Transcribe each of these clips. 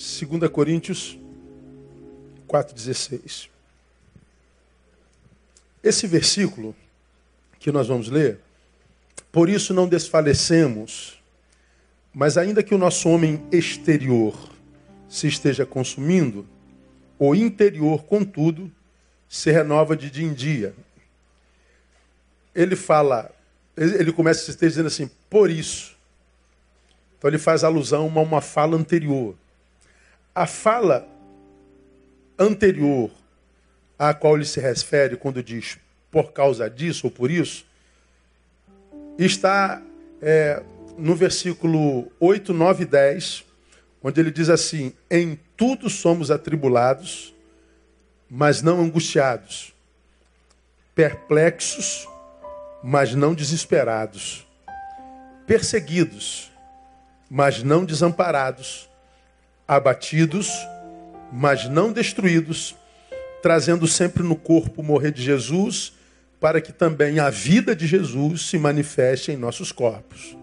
2 Coríntios 4,16. Esse versículo que nós vamos ler, por isso não desfalecemos, mas ainda que o nosso homem exterior se esteja consumindo, o interior, contudo, se renova de dia em dia. Ele fala, ele começa esse texto dizendo assim, por isso. Então ele faz alusão a uma fala anterior. A fala anterior à qual ele se refere quando diz por causa disso ou por isso, está é, no versículo 8, 9 e 10, onde ele diz assim: Em tudo somos atribulados, mas não angustiados, perplexos, mas não desesperados, perseguidos, mas não desamparados, abatidos, mas não destruídos, trazendo sempre no corpo o morrer de Jesus, para que também a vida de Jesus se manifeste em nossos corpos.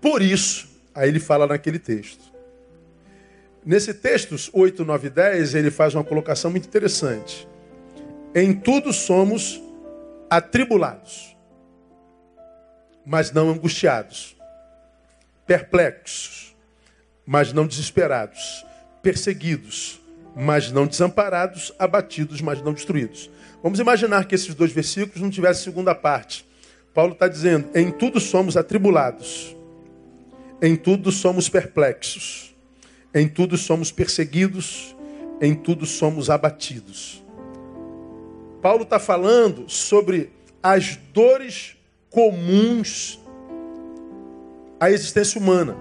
Por isso, aí ele fala naquele texto. Nesse texto, 8, 9 e 10, ele faz uma colocação muito interessante. Em tudo somos atribulados, mas não angustiados perplexos, mas não desesperados, perseguidos, mas não desamparados, abatidos, mas não destruídos. Vamos imaginar que esses dois versículos não tivessem segunda parte. Paulo está dizendo: em tudo somos atribulados, em tudo somos perplexos, em tudo somos perseguidos, em tudo somos abatidos. Paulo está falando sobre as dores comuns a existência humana.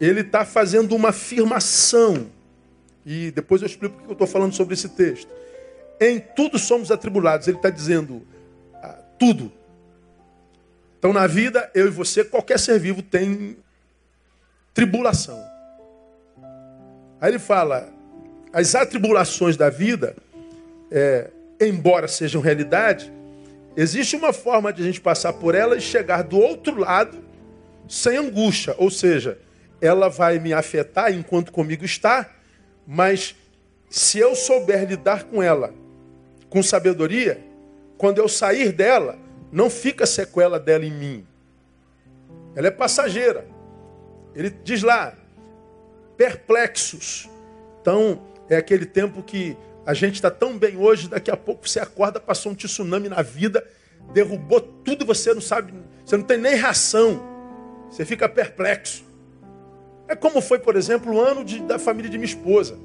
Ele está fazendo uma afirmação. E depois eu explico porque eu estou falando sobre esse texto. Em tudo somos atribulados. Ele está dizendo ah, tudo. Então, na vida, eu e você, qualquer ser vivo tem tribulação. Aí ele fala: as atribulações da vida, é, embora sejam realidade, Existe uma forma de a gente passar por ela e chegar do outro lado sem angústia. Ou seja, ela vai me afetar enquanto comigo está, mas se eu souber lidar com ela com sabedoria, quando eu sair dela, não fica sequela dela em mim. Ela é passageira. Ele diz lá, perplexos. Então, é aquele tempo que a gente está tão bem hoje, daqui a pouco você acorda, passou um tsunami na vida, derrubou tudo você não sabe, você não tem nem reação. Você fica perplexo. É como foi, por exemplo, o ano de, da família de minha esposa.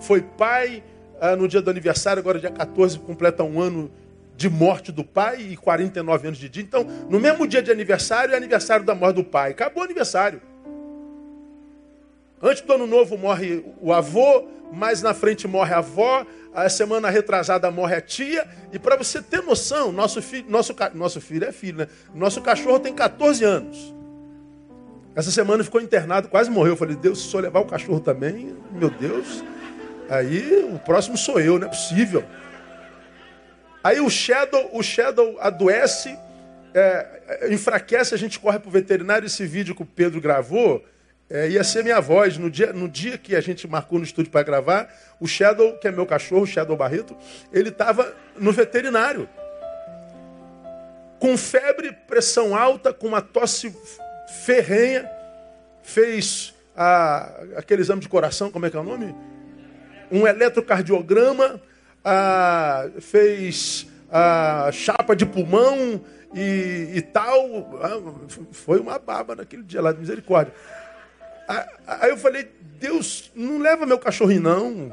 Foi pai ah, no dia do aniversário, agora dia 14, completa um ano de morte do pai e 49 anos de dia. Então, no mesmo dia de aniversário, é aniversário da morte do pai. Acabou o aniversário. Antes do ano novo morre o avô, mais na frente morre a avó, a semana retrasada morre a tia. E para você ter noção, nosso nosso, nosso filho é filho, né? Nosso cachorro tem 14 anos. Essa semana ficou internado, quase morreu. Eu falei, Deus, se eu levar o cachorro também, meu Deus, aí o próximo sou eu, não é possível. Aí o Shadow, o Shadow adoece, é, enfraquece, a gente corre para o veterinário. Esse vídeo que o Pedro gravou, é, ia ser minha voz. No dia, no dia que a gente marcou no estúdio para gravar, o Shadow, que é meu cachorro, o Shadow Barreto, ele estava no veterinário. Com febre, pressão alta, com uma tosse ferrenha. Fez a, aquele exame de coração, como é que é o nome? Um eletrocardiograma. A, fez a chapa de pulmão e, e tal. Ah, foi uma baba naquele dia lá de misericórdia. Aí eu falei, Deus, não leva meu cachorrinho não.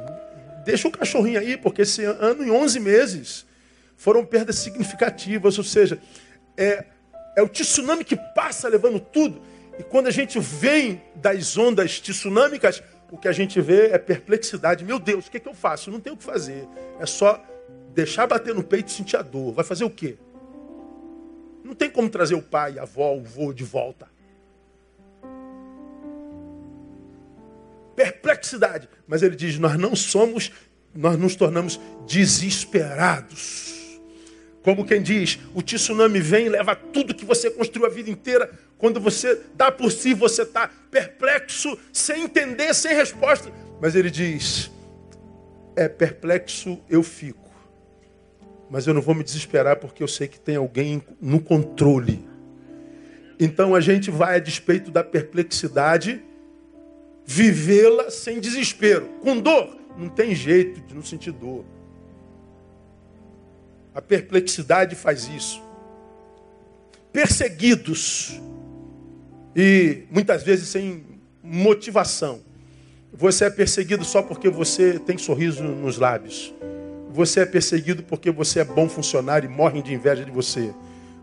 Deixa o cachorrinho aí, porque esse ano, em 11 meses, foram perdas significativas. Ou seja, é, é o tsunami que passa levando tudo. E quando a gente vem das ondas tsunâmicas, o que a gente vê é perplexidade. Meu Deus, o que, é que eu faço? Não tenho o que fazer. É só deixar bater no peito e sentir a dor. Vai fazer o quê? Não tem como trazer o pai, a avó, o vô de volta. perplexidade. Mas ele diz: nós não somos, nós nos tornamos desesperados. Como quem diz, o tsunami vem e leva tudo que você construiu a vida inteira, Quando você dá por si, você está perplexo, sem entender, sem resposta. Mas ele diz: é perplexo eu fico. Mas eu não vou me desesperar porque eu sei que tem alguém no controle. Então a gente vai a despeito da perplexidade, vivê-la sem desespero, com dor. Não tem jeito de não sentir dor. A perplexidade faz isso. Perseguidos e muitas vezes sem motivação. Você é perseguido só porque você tem sorriso nos lábios. Você é perseguido porque você é bom funcionário e morrem de inveja de você.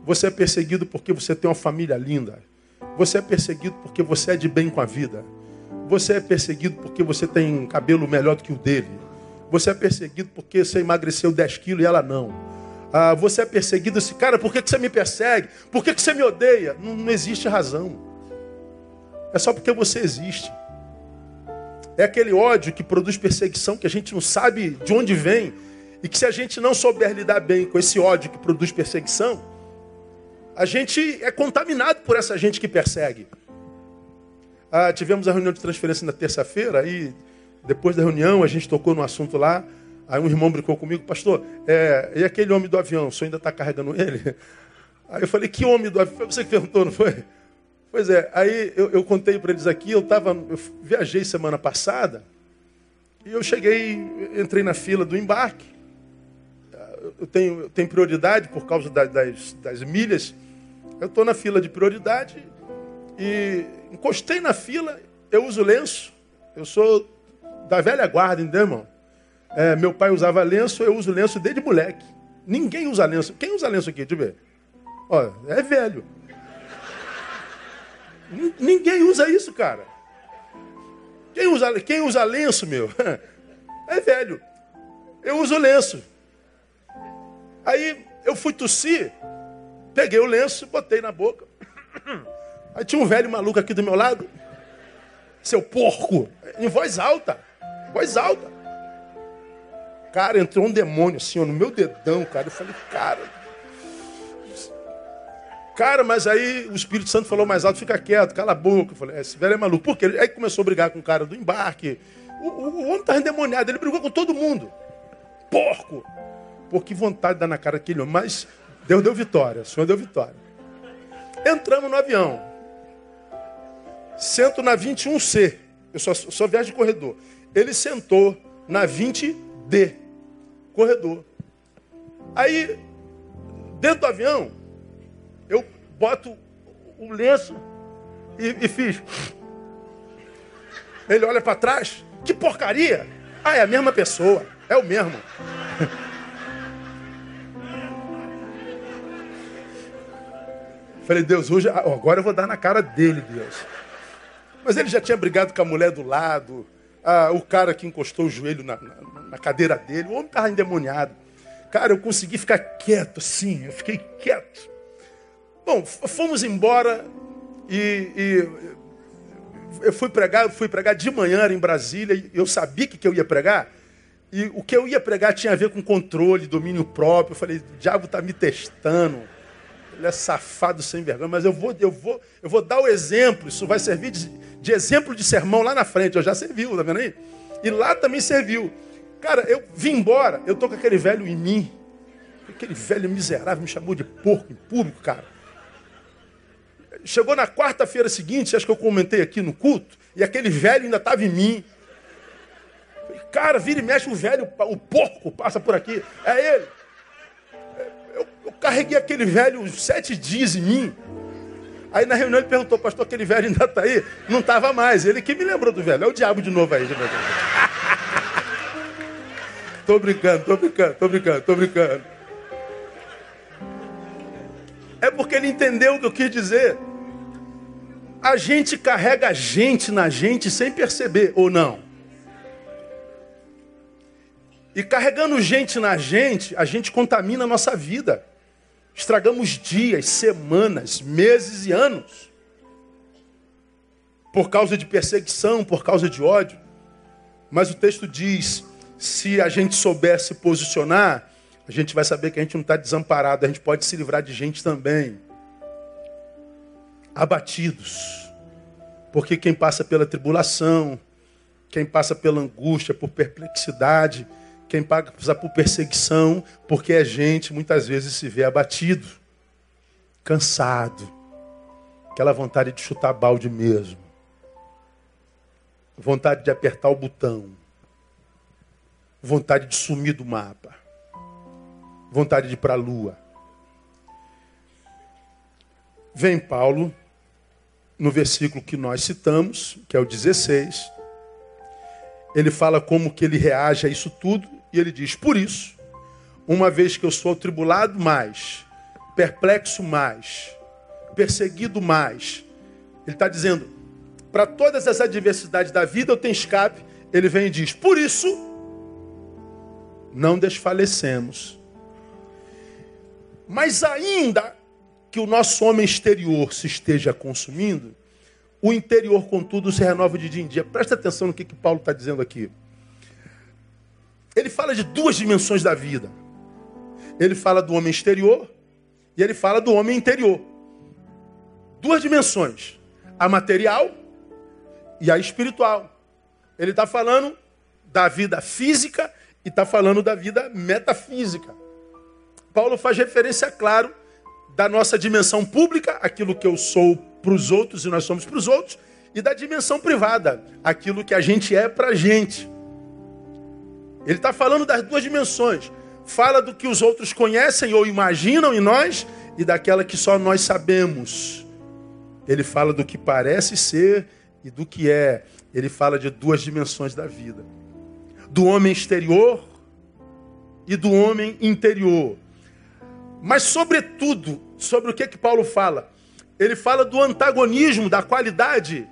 Você é perseguido porque você tem uma família linda. Você é perseguido porque você é de bem com a vida. Você é perseguido porque você tem um cabelo melhor do que o dele. Você é perseguido porque você emagreceu 10 quilos e ela não. Ah, você é perseguido assim, cara, por que, que você me persegue? Por que, que você me odeia? Não, não existe razão. É só porque você existe. É aquele ódio que produz perseguição que a gente não sabe de onde vem. E que se a gente não souber lidar bem com esse ódio que produz perseguição, a gente é contaminado por essa gente que persegue. Ah, tivemos a reunião de transferência na terça-feira, aí depois da reunião a gente tocou no assunto lá. Aí um irmão brincou comigo, pastor, é, e aquele homem do avião, o senhor ainda está carregando ele? Aí eu falei, que homem do avião? Foi você que perguntou, não foi? Pois é, aí eu, eu contei para eles aqui, eu, tava, eu viajei semana passada, e eu cheguei, entrei na fila do embarque. Eu tenho, eu tenho prioridade por causa da, das, das milhas. Eu estou na fila de prioridade e encostei na fila, eu uso lenço. Eu sou da velha guarda, entendeu, irmão? É, meu pai usava lenço, eu uso lenço desde moleque. Ninguém usa lenço. Quem usa lenço aqui? Deixa eu ver. Ó, é velho. Ninguém usa isso, cara. Quem usa, quem usa lenço, meu? É velho. Eu uso lenço. Aí eu fui tossir, peguei o lenço, botei na boca. Aí tinha um velho maluco aqui do meu lado. Seu porco, em voz alta. Voz alta. Cara, entrou um demônio assim, ó, no meu dedão, cara. Eu falei, cara, Cara, mas aí o Espírito Santo falou mais alto, fica quieto, cala a boca. Eu falei, esse velho é maluco. Por quê? Aí começou a brigar com o cara do embarque. O, o, o homem estava endemoniado, ele brigou com todo mundo. Porco! Pô, que vontade de dar na cara daquele homem. Mas Deus deu vitória, o Senhor deu vitória. Entramos no avião. Sento na 21C. Eu só, só viajo de corredor. Ele sentou na 20D. Corredor. Aí, dentro do avião, eu boto o lenço e, e fiz. Ele olha para trás, que porcaria! Ah, é a mesma pessoa, é o mesmo. Falei, Deus, hoje, agora eu vou dar na cara dele, Deus. Mas ele já tinha brigado com a mulher do lado, ah, o cara que encostou o joelho na, na, na cadeira dele, o homem estava endemoniado. Cara, eu consegui ficar quieto assim, eu fiquei quieto. Bom, fomos embora e, e eu fui pregar, eu fui pregar de manhã em Brasília, eu sabia que, que eu ia pregar, e o que eu ia pregar tinha a ver com controle, domínio próprio. Eu falei, o diabo está me testando. Ele é safado sem vergonha, mas eu vou, eu vou, eu vou dar o exemplo. Isso vai servir de, de exemplo de sermão lá na frente. Eu já serviu, tá vendo aí? E lá também serviu. Cara, eu vim embora, eu tô com aquele velho em mim. Aquele velho miserável me chamou de porco em público, cara. Chegou na quarta-feira seguinte, acho que eu comentei aqui no culto, e aquele velho ainda estava em mim. Cara, vira e mexe o velho, o porco passa por aqui. É ele. Eu, eu carreguei aquele velho sete dias em mim. Aí na reunião ele perguntou, pastor, aquele velho ainda está aí? Não estava mais. Ele que me lembrou do velho. É o diabo de novo aí. tô brincando, tô brincando, tô brincando, tô brincando. É porque ele entendeu o que eu quis dizer. A gente carrega gente na gente sem perceber, ou não? E carregando gente na gente, a gente contamina a nossa vida. Estragamos dias, semanas, meses e anos. Por causa de perseguição, por causa de ódio. Mas o texto diz: se a gente souber se posicionar, a gente vai saber que a gente não está desamparado, a gente pode se livrar de gente também. abatidos. Porque quem passa pela tribulação, quem passa pela angústia, por perplexidade, quem passa por perseguição, porque é gente, muitas vezes se vê abatido, cansado, aquela vontade de chutar balde mesmo, vontade de apertar o botão, vontade de sumir do mapa, vontade de ir para a lua. Vem Paulo, no versículo que nós citamos, que é o 16, ele fala como que ele reage a isso tudo, e ele diz: Por isso, uma vez que eu sou atribulado mais, perplexo mais, perseguido mais, ele está dizendo: para todas as adversidades da vida eu tenho escape. Ele vem e diz: Por isso, não desfalecemos. Mas ainda que o nosso homem exterior se esteja consumindo, o interior, contudo, se renova de dia em dia. Presta atenção no que, que Paulo está dizendo aqui. Ele fala de duas dimensões da vida. Ele fala do homem exterior e ele fala do homem interior. Duas dimensões: a material e a espiritual. Ele está falando da vida física e está falando da vida metafísica. Paulo faz referência, claro, da nossa dimensão pública, aquilo que eu sou para os outros e nós somos para os outros, e da dimensão privada, aquilo que a gente é para a gente. Ele está falando das duas dimensões. Fala do que os outros conhecem ou imaginam em nós e daquela que só nós sabemos. Ele fala do que parece ser e do que é. Ele fala de duas dimensões da vida: do homem exterior e do homem interior. Mas, sobretudo, sobre o que, que Paulo fala? Ele fala do antagonismo, da qualidade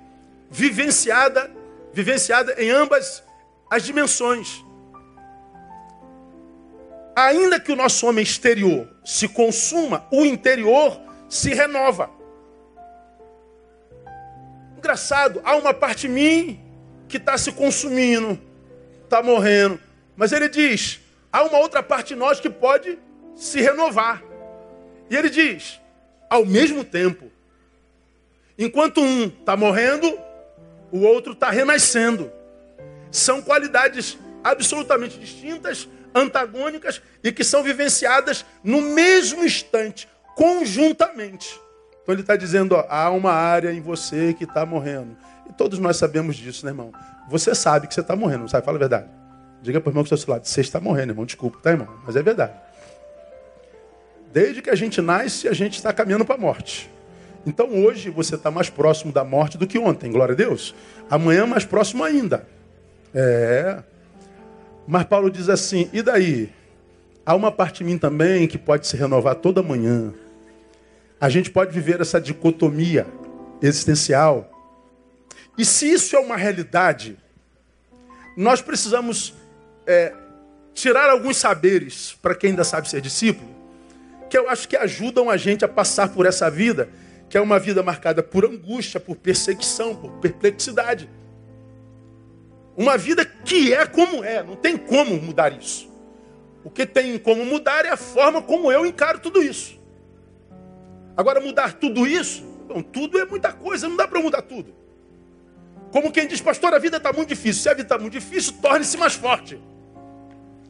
vivenciada, vivenciada em ambas as dimensões. Ainda que o nosso homem exterior se consuma, o interior se renova. Engraçado, há uma parte de mim que está se consumindo, está morrendo. Mas ele diz: há uma outra parte de nós que pode se renovar. E ele diz: ao mesmo tempo, enquanto um está morrendo, o outro está renascendo. São qualidades absolutamente distintas, antagônicas e que são vivenciadas no mesmo instante, conjuntamente. Então ele está dizendo: ó, há uma área em você que está morrendo. E todos nós sabemos disso, né, irmão? Você sabe que você está morrendo, não sabe? Fala a verdade. Diga para o irmão que está do seu lado: você está morrendo, irmão. Desculpa, tá, irmão? Mas é verdade. Desde que a gente nasce, a gente está caminhando para a morte. Então hoje você está mais próximo da morte do que ontem, glória a Deus. Amanhã mais próximo ainda. É. Mas Paulo diz assim: e daí? Há uma parte de mim também que pode se renovar toda manhã. A gente pode viver essa dicotomia existencial. E se isso é uma realidade, nós precisamos é, tirar alguns saberes para quem ainda sabe ser discípulo que eu acho que ajudam a gente a passar por essa vida, que é uma vida marcada por angústia, por perseguição, por perplexidade. Uma vida que é como é, não tem como mudar isso. O que tem como mudar é a forma como eu encaro tudo isso. Agora, mudar tudo isso, bom, tudo é muita coisa, não dá para mudar tudo. Como quem diz, pastor, a vida está muito difícil. Se a vida está muito difícil, torne-se mais forte.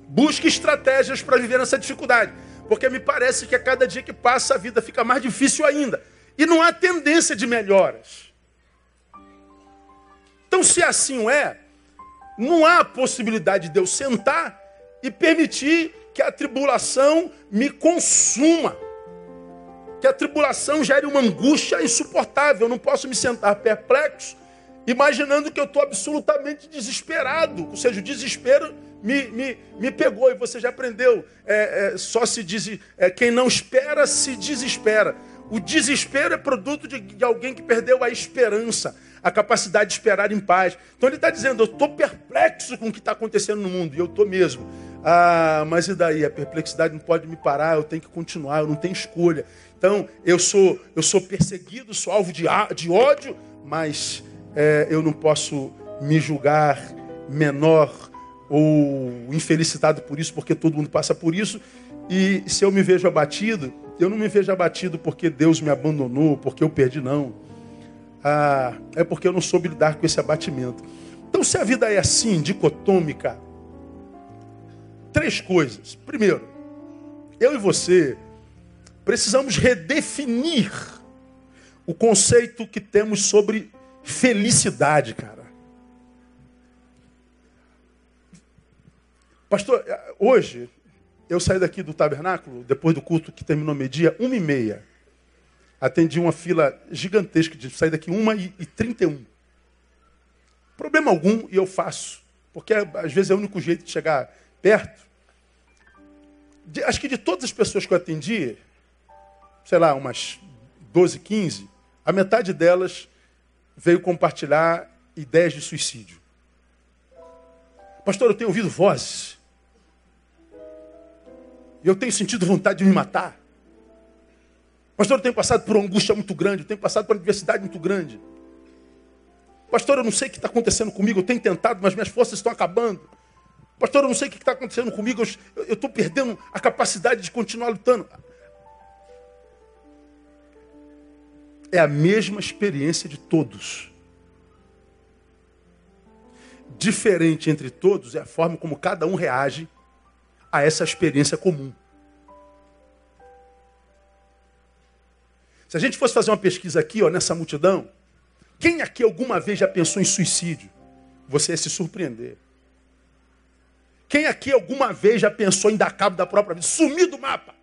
Busque estratégias para viver nessa dificuldade. Porque me parece que a cada dia que passa a vida fica mais difícil ainda. E não há tendência de melhoras. Então, se assim é, não há possibilidade de eu sentar e permitir que a tribulação me consuma. Que a tribulação gere uma angústia insuportável. Eu não posso me sentar perplexo, imaginando que eu estou absolutamente desesperado. Ou seja, o desespero me, me, me pegou e você já aprendeu. É, é, só se diz, é, quem não espera se desespera. O desespero é produto de, de alguém que perdeu a esperança, a capacidade de esperar em paz. Então ele está dizendo: eu estou perplexo com o que está acontecendo no mundo, e eu estou mesmo. Ah, mas e daí? A perplexidade não pode me parar, eu tenho que continuar, eu não tenho escolha. Então eu sou, eu sou perseguido, sou alvo de, de ódio, mas é, eu não posso me julgar menor ou infelicitado por isso, porque todo mundo passa por isso. E se eu me vejo abatido, eu não me vejo abatido porque Deus me abandonou, porque eu perdi, não. Ah, é porque eu não soube lidar com esse abatimento. Então, se a vida é assim, dicotômica, três coisas. Primeiro, eu e você precisamos redefinir o conceito que temos sobre felicidade, cara. Pastor, hoje eu saí daqui do tabernáculo, depois do culto que terminou meio-dia, uma e meia. Atendi uma fila gigantesca de sair daqui uma e, e trinta e um. Problema algum e eu faço. Porque às vezes é o único jeito de chegar perto. De, acho que de todas as pessoas que eu atendi, sei lá, umas 12, 15, a metade delas veio compartilhar ideias de suicídio. Pastor, eu tenho ouvido vozes. E eu tenho sentido vontade de me matar. Pastor, eu tenho passado por uma angústia muito grande, eu tenho passado por uma adversidade muito grande. Pastor, eu não sei o que está acontecendo comigo, eu tenho tentado, mas minhas forças estão acabando. Pastor, eu não sei o que está acontecendo comigo, eu estou perdendo a capacidade de continuar lutando. É a mesma experiência de todos. Diferente entre todos é a forma como cada um reage a essa experiência comum. Se a gente fosse fazer uma pesquisa aqui, ó, nessa multidão, quem aqui alguma vez já pensou em suicídio? Você ia se surpreender. Quem aqui alguma vez já pensou em dar cabo da própria vida? Sumir do mapa?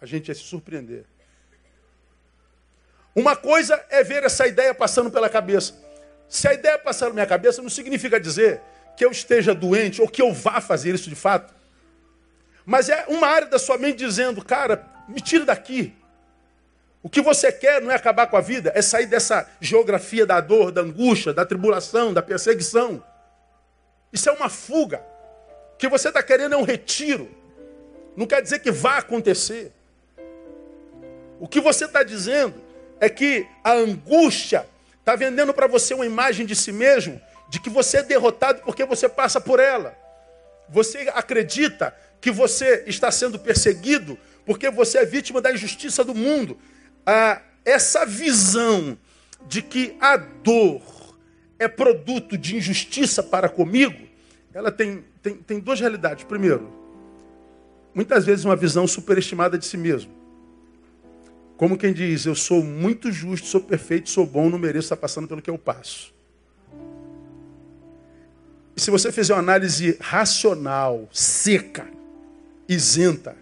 A gente ia se surpreender. Uma coisa é ver essa ideia passando pela cabeça. Se a ideia passar na minha cabeça, não significa dizer que eu esteja doente ou que eu vá fazer isso de fato. Mas é uma área da sua mente dizendo, cara, me tira daqui. O que você quer não é acabar com a vida, é sair dessa geografia da dor, da angústia, da tribulação, da perseguição. Isso é uma fuga. O que você está querendo é um retiro. Não quer dizer que vá acontecer. O que você está dizendo é que a angústia está vendendo para você uma imagem de si mesmo, de que você é derrotado porque você passa por ela. Você acredita que você está sendo perseguido porque você é vítima da injustiça do mundo. Ah, essa visão de que a dor é produto de injustiça para comigo, ela tem, tem, tem duas realidades. Primeiro, muitas vezes uma visão superestimada de si mesmo. Como quem diz, eu sou muito justo, sou perfeito, sou bom, não mereço estar passando pelo que eu passo. E se você fizer uma análise racional, seca, isenta,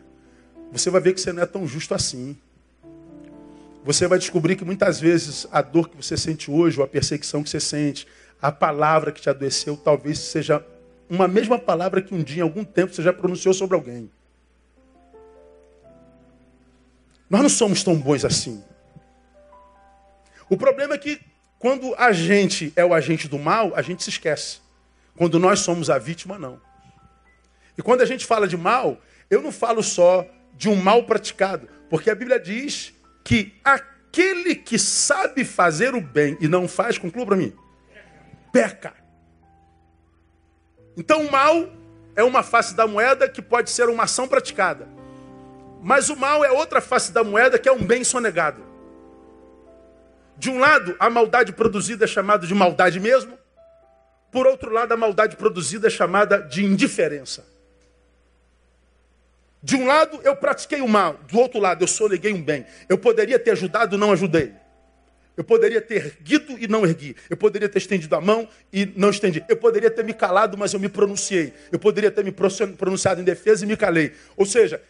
você vai ver que você não é tão justo assim. Você vai descobrir que muitas vezes a dor que você sente hoje, ou a perseguição que você sente, a palavra que te adoeceu, talvez seja uma mesma palavra que um dia, em algum tempo, você já pronunciou sobre alguém. Nós não somos tão bons assim. O problema é que quando a gente é o agente do mal, a gente se esquece. Quando nós somos a vítima, não. E quando a gente fala de mal, eu não falo só de um mal praticado, porque a Bíblia diz que aquele que sabe fazer o bem e não faz, conclua para mim, peca. Então o mal é uma face da moeda que pode ser uma ação praticada. Mas o mal é outra face da moeda que é um bem sonegado. De um lado, a maldade produzida é chamada de maldade mesmo. Por outro lado, a maldade produzida é chamada de indiferença. De um lado eu pratiquei o mal, do outro lado eu soneguei um bem. Eu poderia ter ajudado, não ajudei. Eu poderia ter erguido e não ergui. Eu poderia ter estendido a mão e não estendi. Eu poderia ter me calado, mas eu me pronunciei. Eu poderia ter me pronunciado em defesa e me calei. Ou seja,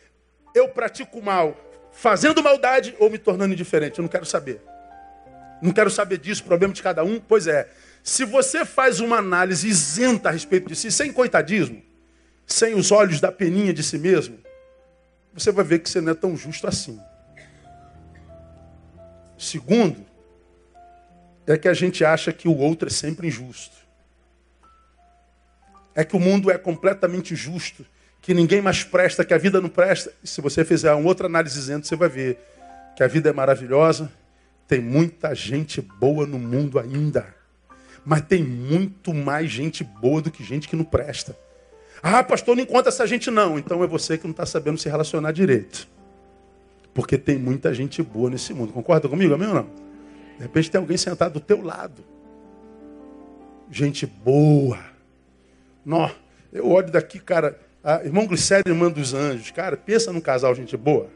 eu pratico mal fazendo maldade ou me tornando indiferente. Eu não quero saber. Não quero saber disso, problema de cada um. Pois é, se você faz uma análise isenta a respeito de si, sem coitadismo, sem os olhos da peninha de si mesmo, você vai ver que você não é tão justo assim. Segundo, é que a gente acha que o outro é sempre injusto. É que o mundo é completamente justo, que ninguém mais presta, que a vida não presta. E se você fizer uma outra análise isenta, você vai ver que a vida é maravilhosa, tem muita gente boa no mundo ainda. Mas tem muito mais gente boa do que gente que não presta. Ah, pastor, não encontra essa gente não. Então é você que não está sabendo se relacionar direito. Porque tem muita gente boa nesse mundo. Concorda comigo, amém ou não? De repente tem alguém sentado do teu lado. Gente boa. Nó, eu olho daqui, cara, a irmão Glicério, irmã dos anjos. Cara, pensa num casal gente boa.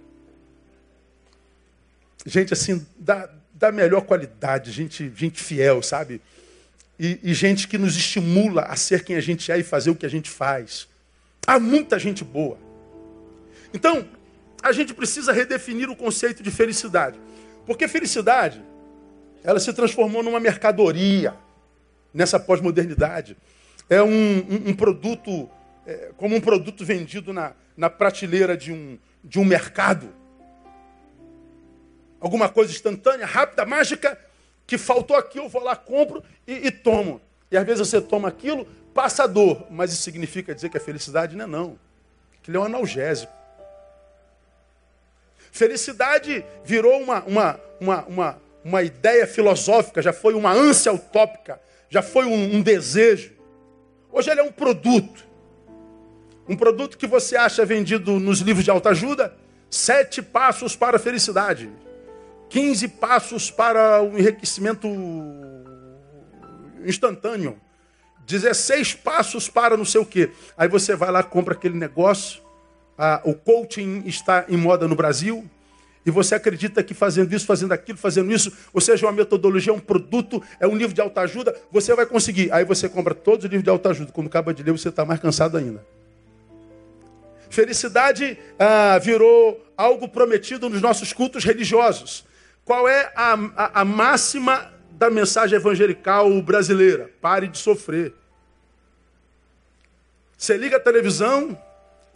Gente assim, da, da melhor qualidade, gente, gente fiel, sabe? E, e gente que nos estimula a ser quem a gente é e fazer o que a gente faz. Há muita gente boa. Então, a gente precisa redefinir o conceito de felicidade. Porque felicidade, ela se transformou numa mercadoria nessa pós-modernidade. É um, um, um produto, é, como um produto vendido na, na prateleira de um, de um mercado. Alguma coisa instantânea, rápida, mágica, que faltou aqui, eu vou lá, compro e, e tomo. E às vezes você toma aquilo, passa dor, mas isso significa dizer que a felicidade não é não. Aquilo é um analgésico. Felicidade virou uma, uma, uma, uma, uma ideia filosófica, já foi uma ânsia utópica, já foi um, um desejo. Hoje ele é um produto. Um produto que você acha vendido nos livros de autoajuda. Sete passos para a felicidade. 15 passos para o enriquecimento instantâneo. 16 passos para não sei o quê. Aí você vai lá, compra aquele negócio, ah, o coaching está em moda no Brasil, e você acredita que fazendo isso, fazendo aquilo, fazendo isso, ou seja, uma metodologia, um produto, é um livro de autoajuda, você vai conseguir. Aí você compra todos os livros de autoajuda. Quando acaba de ler, você está mais cansado ainda. Felicidade ah, virou algo prometido nos nossos cultos religiosos. Qual é a, a, a máxima da mensagem evangelical brasileira? Pare de sofrer. Você liga a televisão,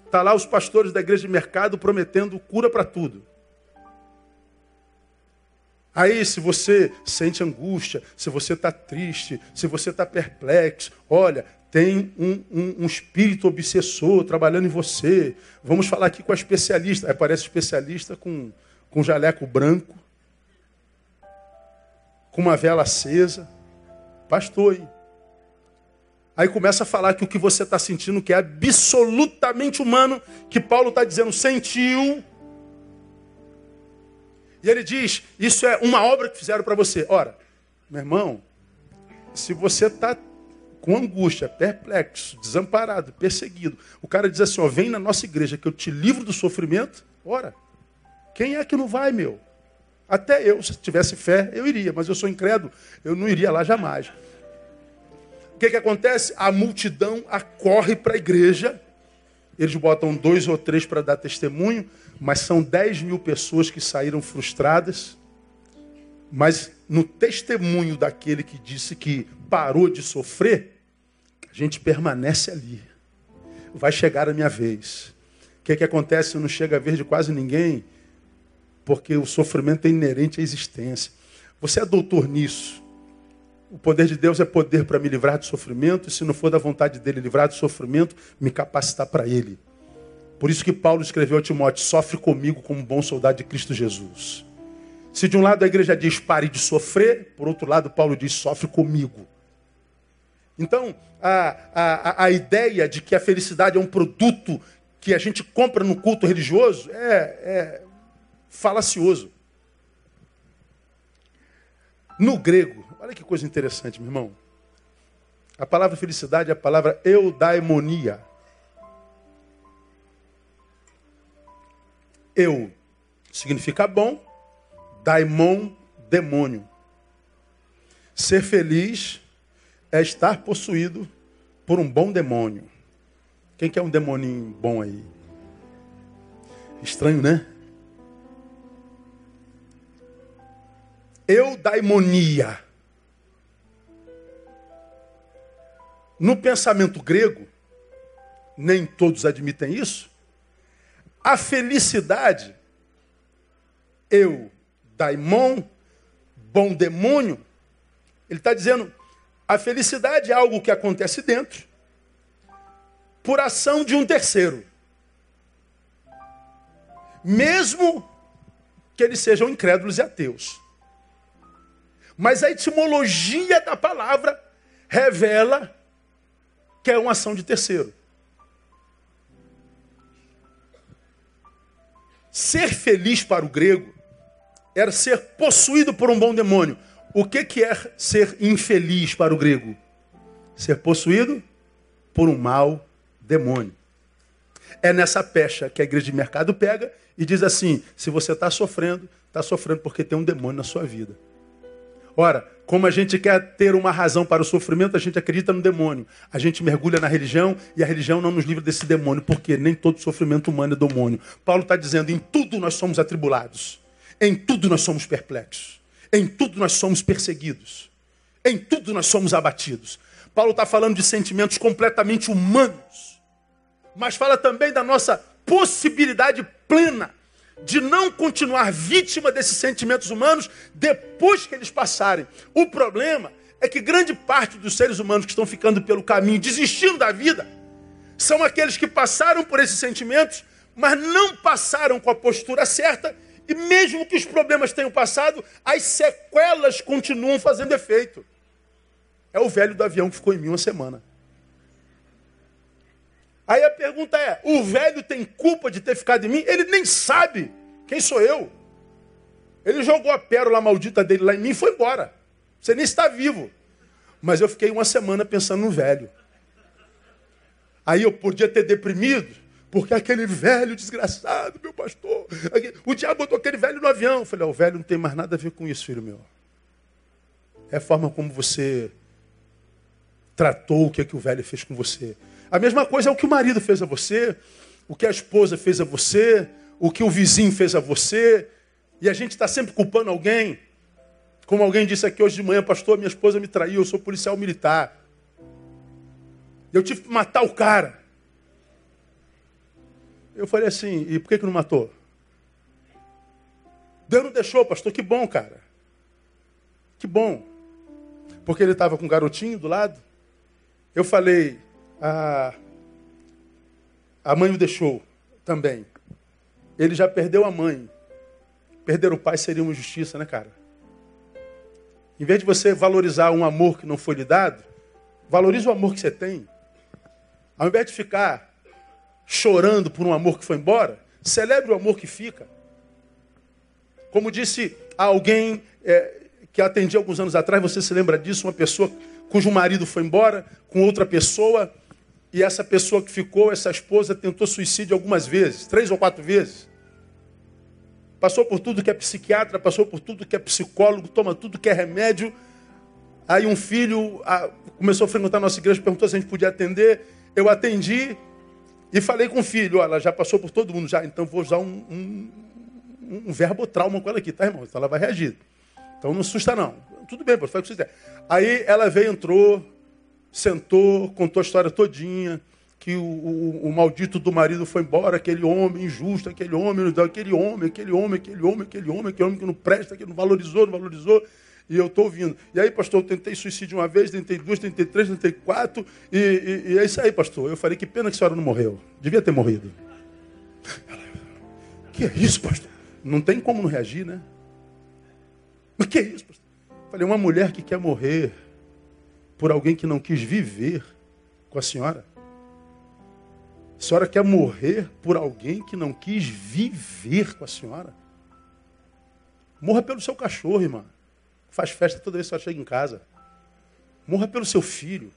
Está lá os pastores da igreja de mercado prometendo cura para tudo. Aí, se você sente angústia, se você está triste, se você está perplexo, olha, tem um, um, um, espírito obsessor trabalhando em você. Vamos falar aqui com a especialista. Aí aparece especialista com, com jaleco branco, com uma vela acesa. Pastor, hein? Aí começa a falar que o que você está sentindo, que é absolutamente humano, que Paulo está dizendo, sentiu. E ele diz: Isso é uma obra que fizeram para você. Ora, meu irmão, se você está com angústia, perplexo, desamparado, perseguido, o cara diz assim: ó, Vem na nossa igreja que eu te livro do sofrimento. Ora, quem é que não vai, meu? Até eu, se tivesse fé, eu iria, mas eu sou incrédulo, eu não iria lá jamais. O que, que acontece? A multidão acorre para a igreja. Eles botam dois ou três para dar testemunho, mas são 10 mil pessoas que saíram frustradas. Mas no testemunho daquele que disse que parou de sofrer, gente permanece ali. Vai chegar a minha vez. O que, que acontece? Não chega a vez de quase ninguém, porque o sofrimento é inerente à existência. Você é doutor nisso. O poder de Deus é poder para me livrar do sofrimento, e se não for da vontade dele livrar do sofrimento, me capacitar para ele. Por isso que Paulo escreveu a Timóteo: sofre comigo como um bom soldado de Cristo Jesus. Se de um lado a igreja diz pare de sofrer, por outro lado Paulo diz sofre comigo. Então, a, a, a ideia de que a felicidade é um produto que a gente compra no culto religioso é, é falacioso. No grego, Olha que coisa interessante, meu irmão. A palavra felicidade é a palavra eudaimonia. Eu significa bom, daimon, demônio. Ser feliz é estar possuído por um bom demônio. Quem quer um demoninho bom aí? Estranho, né? Eudaimonia No pensamento grego, nem todos admitem isso, a felicidade, eu, daimon, bom demônio, ele está dizendo, a felicidade é algo que acontece dentro, por ação de um terceiro. Mesmo que eles sejam incrédulos e ateus. Mas a etimologia da palavra revela que é uma ação de terceiro. Ser feliz para o grego era ser possuído por um bom demônio. O que, que é ser infeliz para o grego? Ser possuído por um mau demônio. É nessa pecha que a igreja de mercado pega e diz assim: se você está sofrendo, está sofrendo porque tem um demônio na sua vida. Ora, como a gente quer ter uma razão para o sofrimento, a gente acredita no demônio. A gente mergulha na religião e a religião não nos livra desse demônio, porque nem todo sofrimento humano é demônio. Paulo está dizendo: em tudo nós somos atribulados, em tudo nós somos perplexos, em tudo nós somos perseguidos, em tudo nós somos abatidos. Paulo está falando de sentimentos completamente humanos, mas fala também da nossa possibilidade plena de não continuar vítima desses sentimentos humanos depois que eles passarem. O problema é que grande parte dos seres humanos que estão ficando pelo caminho, desistindo da vida, são aqueles que passaram por esses sentimentos, mas não passaram com a postura certa, e mesmo que os problemas tenham passado, as sequelas continuam fazendo efeito. É o velho do avião que ficou em mim uma semana. Aí a pergunta é: o velho tem culpa de ter ficado em mim? Ele nem sabe quem sou eu. Ele jogou a pérola maldita dele lá em mim e foi embora. Você nem está vivo. Mas eu fiquei uma semana pensando no velho. Aí eu podia ter deprimido, porque aquele velho desgraçado, meu pastor, o diabo botou aquele velho no avião. Eu falei, oh, o velho não tem mais nada a ver com isso, filho meu. É a forma como você tratou o que, é que o velho fez com você. A mesma coisa é o que o marido fez a você, o que a esposa fez a você, o que o vizinho fez a você. E a gente está sempre culpando alguém. Como alguém disse aqui hoje de manhã, pastor, minha esposa me traiu, eu sou policial militar. Eu tive que matar o cara. Eu falei assim, e por que, que não matou? Deus não deixou, pastor, que bom, cara. Que bom. Porque ele estava com um garotinho do lado. Eu falei, a, a mãe o deixou também. Ele já perdeu a mãe. Perder o pai seria uma injustiça, né, cara? Em vez de você valorizar um amor que não foi lhe dado, valorize o amor que você tem. Ao invés de ficar chorando por um amor que foi embora, celebre o amor que fica. Como disse alguém é, que atendi alguns anos atrás, você se lembra disso? Uma pessoa cujo marido foi embora com outra pessoa e essa pessoa que ficou, essa esposa, tentou suicídio algumas vezes, três ou quatro vezes. Passou por tudo que é psiquiatra, passou por tudo que é psicólogo, toma tudo que é remédio. Aí um filho a, começou a frequentar a nossa igreja, perguntou se a gente podia atender. Eu atendi e falei com o filho, olha, ela já passou por todo mundo, já, então vou usar um, um, um verbo trauma com ela aqui, tá, irmão? Então ela vai reagir. Então não assusta, não. Tudo bem, pô, faz o que você quiser. Aí ela veio, entrou, sentou, contou a história todinha, que o, o, o, maldito do marido foi embora, aquele homem injusto, aquele homem, aquele homem, aquele homem, aquele homem, aquele homem, aquele homem que não presta, que não valorizou, não valorizou. E eu estou ouvindo. E aí, pastor, eu tentei suicídio uma vez, tentei duas, tentei três, tentei quatro. E, e, e é isso aí, pastor. Eu falei, que pena que a senhora não morreu. Devia ter morrido. Que é isso, pastor? Não tem como não reagir, né? Mas que é isso, pastor? Eu falei, uma mulher que quer morrer por alguém que não quis viver com a senhora? A senhora quer morrer por alguém que não quis viver com a senhora? Morra pelo seu cachorro, irmã. Faz festa toda vez que você chega em casa. Morra pelo seu filho.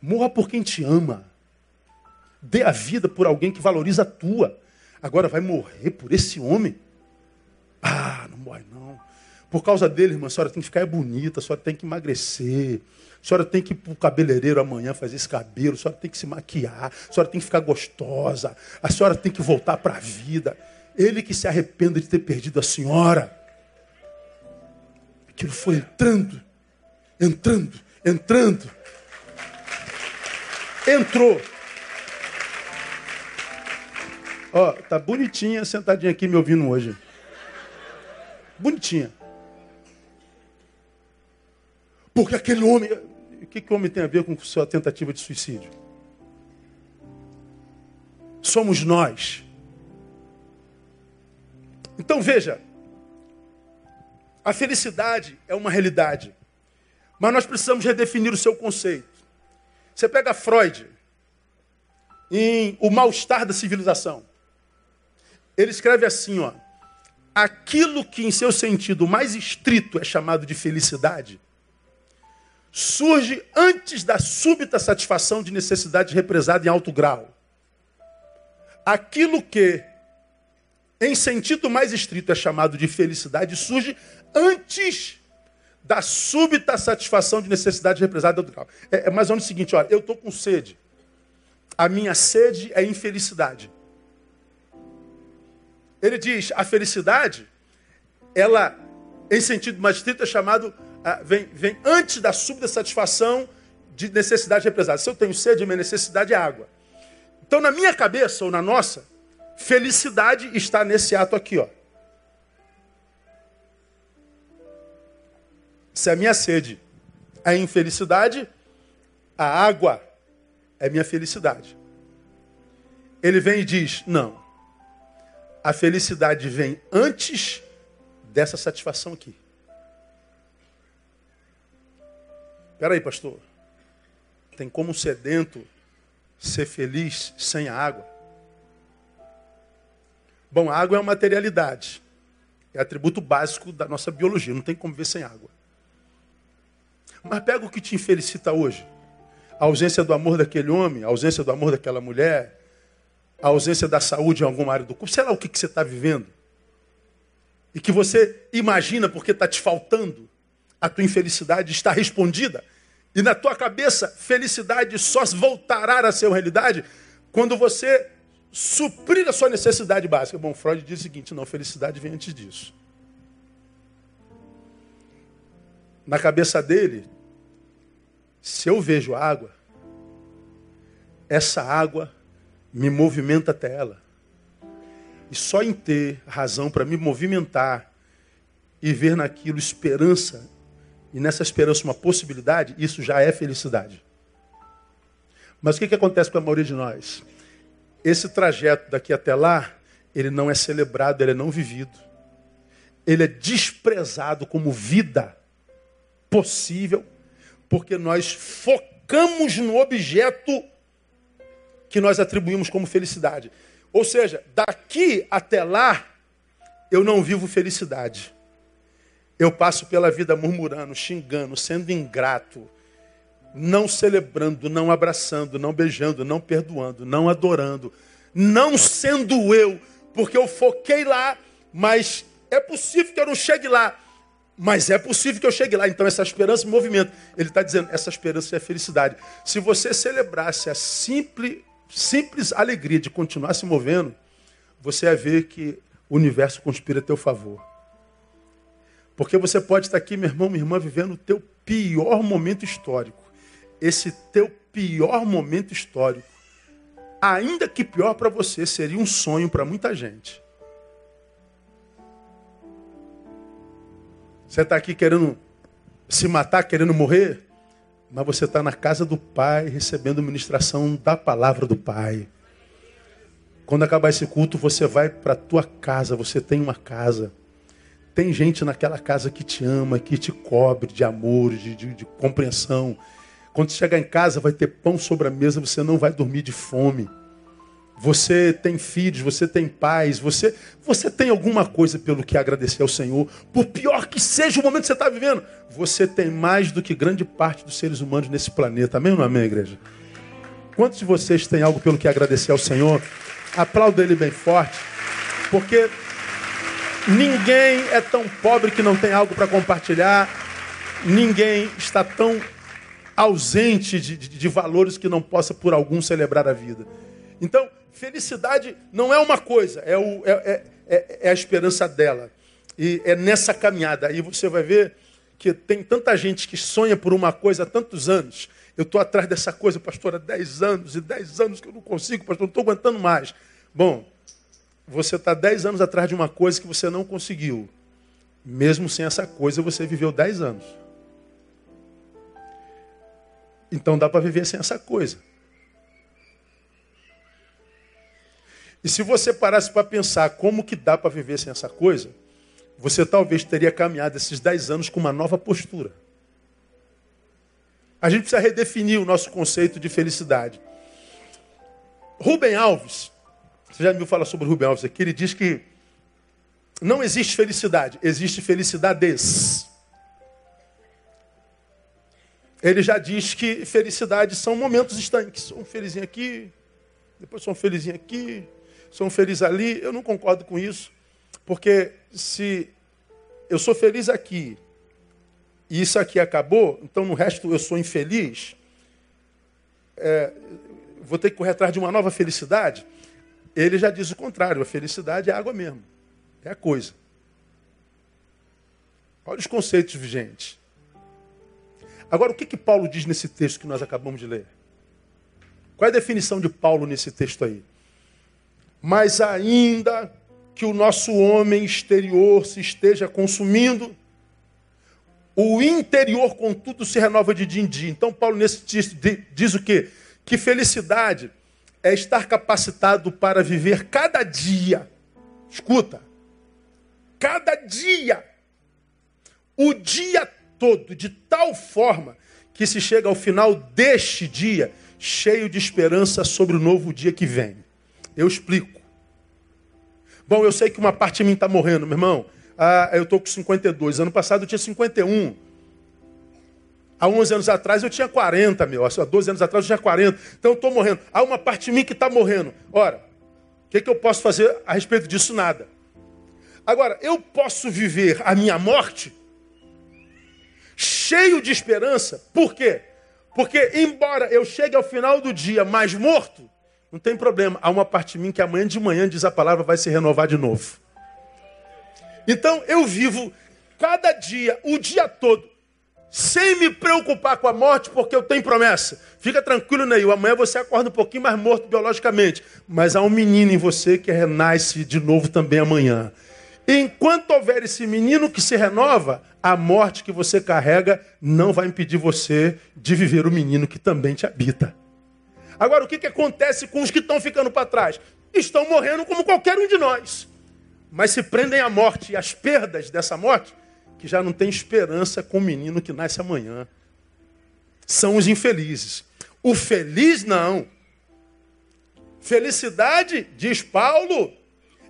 Morra por quem te ama. Dê a vida por alguém que valoriza a tua. Agora vai morrer por esse homem? Ah, não morre não. Por causa dele, irmã, a senhora tem que ficar bonita, a senhora tem que emagrecer, a senhora tem que ir para o cabeleireiro amanhã fazer esse cabelo, a senhora tem que se maquiar, a senhora tem que ficar gostosa, a senhora tem que voltar para a vida. Ele que se arrependa de ter perdido a senhora. Aquilo foi entrando, entrando, entrando. Entrou. Ó, tá bonitinha sentadinha aqui me ouvindo hoje. Bonitinha. Porque aquele homem. O que, que o homem tem a ver com sua tentativa de suicídio? Somos nós. Então veja, a felicidade é uma realidade, mas nós precisamos redefinir o seu conceito. Você pega Freud em O Mal-Estar da Civilização. Ele escreve assim, ó: aquilo que em seu sentido mais estrito é chamado de felicidade, surge antes da súbita satisfação de necessidade represada em alto grau. Aquilo que em sentido mais estrito é chamado de felicidade surge antes da súbita satisfação de necessidade represada alto grau. É, é mais ou menos o seguinte, olha, eu estou com sede. A minha sede é infelicidade. Ele diz, a felicidade, ela, em sentido mais estrito, é chamado, ah, vem, vem antes da súbita satisfação de necessidade represada. Se eu tenho sede, minha necessidade é água. Então, na minha cabeça, ou na nossa, felicidade está nesse ato aqui, ó. Se a minha sede é infelicidade, a água é minha felicidade. Ele vem e diz: não, a felicidade vem antes dessa satisfação aqui. Espera aí, pastor. Tem como um sedento ser feliz sem a água? Bom, a água é uma materialidade. É atributo básico da nossa biologia. Não tem como ver sem água. Mas pega o que te infelicita hoje. A ausência do amor daquele homem, a ausência do amor daquela mulher, a ausência da saúde em alguma área do corpo, sei lá o que, que você está vivendo. E que você imagina porque está te faltando, a tua infelicidade está respondida. E na tua cabeça, felicidade só voltará a ser realidade quando você suprir a sua necessidade básica. Bom, Freud diz o seguinte: não, felicidade vem antes disso. Na cabeça dele, se eu vejo água, essa água me movimenta até ela. E só em ter razão para me movimentar e ver naquilo esperança, e nessa esperança uma possibilidade, isso já é felicidade. Mas o que, que acontece com a maioria de nós? Esse trajeto daqui até lá, ele não é celebrado, ele é não vivido. Ele é desprezado como vida possível, porque nós focamos no objeto que nós atribuímos como felicidade. Ou seja, daqui até lá, eu não vivo felicidade. Eu passo pela vida murmurando, xingando, sendo ingrato, não celebrando, não abraçando, não beijando, não perdoando, não adorando, não sendo eu, porque eu foquei lá, mas é possível que eu não chegue lá. Mas é possível que eu chegue lá. Então, essa esperança em movimento. Ele está dizendo, essa esperança é felicidade. Se você celebrasse a simples simples alegria de continuar se movendo, você vai ver que o universo conspira a teu favor. Porque você pode estar aqui, meu irmão, minha irmã, vivendo o teu pior momento histórico. Esse teu pior momento histórico, ainda que pior para você, seria um sonho para muita gente. Você está aqui querendo se matar, querendo morrer? mas você está na casa do Pai, recebendo ministração da palavra do Pai. Quando acabar esse culto, você vai para a tua casa, você tem uma casa. Tem gente naquela casa que te ama, que te cobre de amor, de, de, de compreensão. Quando chegar em casa, vai ter pão sobre a mesa, você não vai dormir de fome. Você tem filhos, você tem pais, você, você tem alguma coisa pelo que agradecer ao Senhor. Por pior que seja o momento que você está vivendo, você tem mais do que grande parte dos seres humanos nesse planeta. Amém ou não amém, igreja? Quantos de vocês têm algo pelo que agradecer ao Senhor? Aplauda Ele bem forte, porque ninguém é tão pobre que não tem algo para compartilhar, ninguém está tão ausente de, de, de valores que não possa por algum celebrar a vida. Então, Felicidade não é uma coisa, é, o, é, é, é, é a esperança dela. E é nessa caminhada. Aí você vai ver que tem tanta gente que sonha por uma coisa há tantos anos. Eu estou atrás dessa coisa, pastor, há 10 anos e 10 anos que eu não consigo, pastor, não estou aguentando mais. Bom, você está 10 anos atrás de uma coisa que você não conseguiu. Mesmo sem essa coisa, você viveu 10 anos. Então dá para viver sem essa coisa. E se você parasse para pensar como que dá para viver sem essa coisa, você talvez teria caminhado esses 10 anos com uma nova postura. A gente precisa redefinir o nosso conceito de felicidade. Rubem Alves Você já me falar sobre Rubem Alves aqui? Ele diz que não existe felicidade, existe felicidades. Ele já diz que felicidade são momentos estanques. Um felizinho aqui, depois sou um felizinho aqui, sou um feliz ali. Eu não concordo com isso, porque se eu sou feliz aqui e isso aqui acabou, então no resto eu sou infeliz, é, vou ter que correr atrás de uma nova felicidade. Ele já diz o contrário, a felicidade é água mesmo, é a coisa. Olha os conceitos vigentes. Agora, o que, que Paulo diz nesse texto que nós acabamos de ler? Qual é a definição de Paulo nesse texto aí? Mas ainda que o nosso homem exterior se esteja consumindo, o interior, contudo, se renova de dia em dia. Então, Paulo, nesse texto, diz o quê? Que felicidade é estar capacitado para viver cada dia. Escuta, cada dia, o dia todo, de tal forma que se chega ao final deste dia cheio de esperança sobre o novo dia que vem. Eu explico. Bom, eu sei que uma parte de mim está morrendo, meu irmão. Ah, eu estou com 52. Ano passado eu tinha 51. Há 11 anos atrás eu tinha 40, meu. Há 12 anos atrás eu tinha 40. Então eu estou morrendo. Há uma parte de mim que está morrendo. Ora, o que, que eu posso fazer a respeito disso? Nada. Agora, eu posso viver a minha morte cheio de esperança. Por quê? Porque, embora eu chegue ao final do dia mais morto, não tem problema. Há uma parte de mim que amanhã de manhã, diz a palavra, vai se renovar de novo. Então, eu vivo cada dia, o dia todo, sem me preocupar com a morte, porque eu tenho promessa. Fica tranquilo, Neil. Amanhã você acorda um pouquinho mais morto biologicamente. Mas há um menino em você que renasce de novo também amanhã. Enquanto houver esse menino que se renova, a morte que você carrega não vai impedir você de viver o menino que também te habita. Agora, o que, que acontece com os que estão ficando para trás? Estão morrendo como qualquer um de nós. Mas se prendem à morte e às perdas dessa morte, que já não tem esperança com o menino que nasce amanhã. São os infelizes. O feliz não. Felicidade, diz Paulo,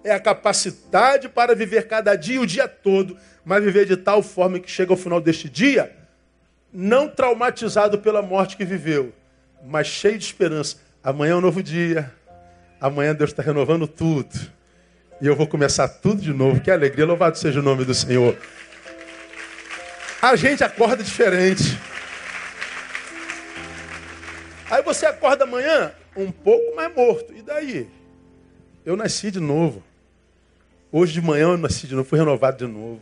é a capacidade para viver cada dia o dia todo, mas viver de tal forma que chega ao final deste dia, não traumatizado pela morte que viveu, mas cheio de esperança. Amanhã é um novo dia, amanhã Deus está renovando tudo, e eu vou começar tudo de novo. Que alegria, louvado seja o nome do Senhor. A gente acorda diferente. Aí você acorda amanhã um pouco mais morto. E daí? Eu nasci de novo. Hoje de manhã eu nasci de novo, fui renovado de novo.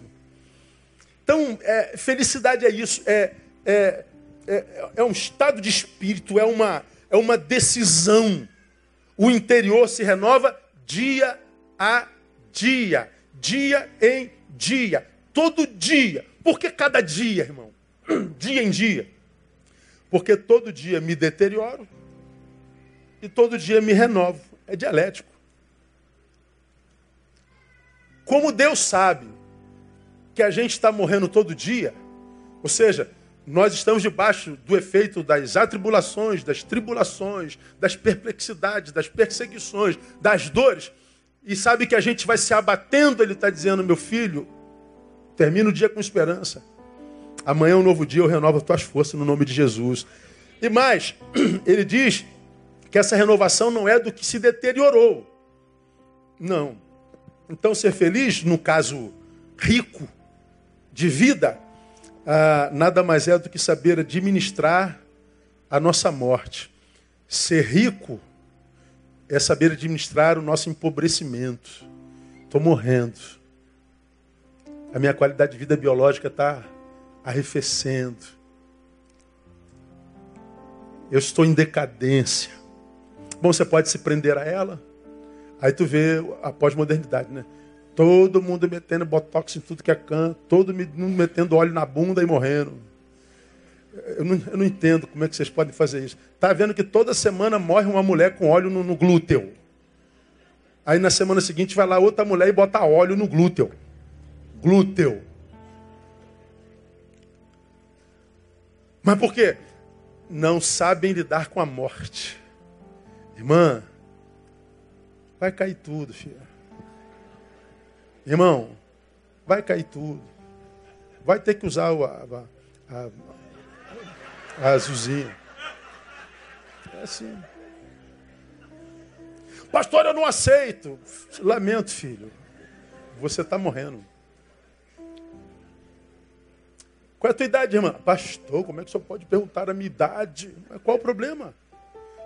Então, é, felicidade é isso, é, é, é, é, um estado de espírito, é uma, é uma decisão. O interior se renova dia a dia, dia em dia, todo dia. Por que cada dia, irmão? Dia em dia. Porque todo dia me deterioro e todo dia me renovo. É dialético. Como Deus sabe que a gente está morrendo todo dia, ou seja, nós estamos debaixo do efeito das atribulações, das tribulações, das perplexidades, das perseguições, das dores, e sabe que a gente vai se abatendo, ele está dizendo, meu filho, termina o dia com esperança. Amanhã é um novo dia, eu renovo as tuas forças no nome de Jesus. E mais, ele diz que essa renovação não é do que se deteriorou. Não. Então, ser feliz, no caso rico de vida, ah, nada mais é do que saber administrar a nossa morte. Ser rico é saber administrar o nosso empobrecimento. Estou morrendo. A minha qualidade de vida biológica está arrefecendo. Eu estou em decadência. Bom, você pode se prender a ela, Aí tu vê a pós-modernidade, né? Todo mundo metendo botox em tudo que é canto, todo mundo metendo óleo na bunda e morrendo. Eu não, eu não, entendo como é que vocês podem fazer isso. Tá vendo que toda semana morre uma mulher com óleo no, no glúteo. Aí na semana seguinte vai lá outra mulher e bota óleo no glúteo. Glúteo. Mas por quê? Não sabem lidar com a morte. Irmã, vai cair tudo, filho. Irmão, vai cair tudo. Vai ter que usar o, a, a, a azulzinha. É assim. Pastor, eu não aceito. Lamento, filho. Você está morrendo. Qual é a tua idade, irmã? Pastor, como é que o senhor pode perguntar a minha idade? Qual o problema?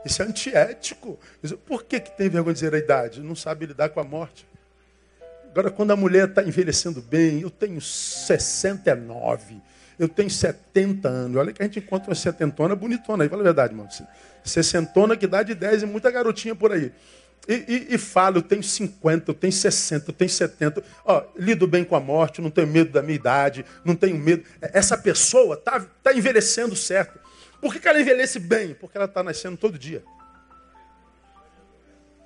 Isso é antiético. Por que, que tem vergonha de dizer a idade? Não sabe lidar com a morte. Agora, quando a mulher está envelhecendo bem, eu tenho 69, eu tenho 70 anos. Olha que a gente encontra uma setentona bonitona aí, fala a verdade, irmão. Sessentona que dá de 10 e muita garotinha por aí. E, e, e falo, eu tenho 50, eu tenho 60, eu tenho 70. Ó, lido bem com a morte, não tenho medo da minha idade, não tenho medo. Essa pessoa está tá envelhecendo certo. Por que, que ela envelhece bem? Porque ela está nascendo todo dia.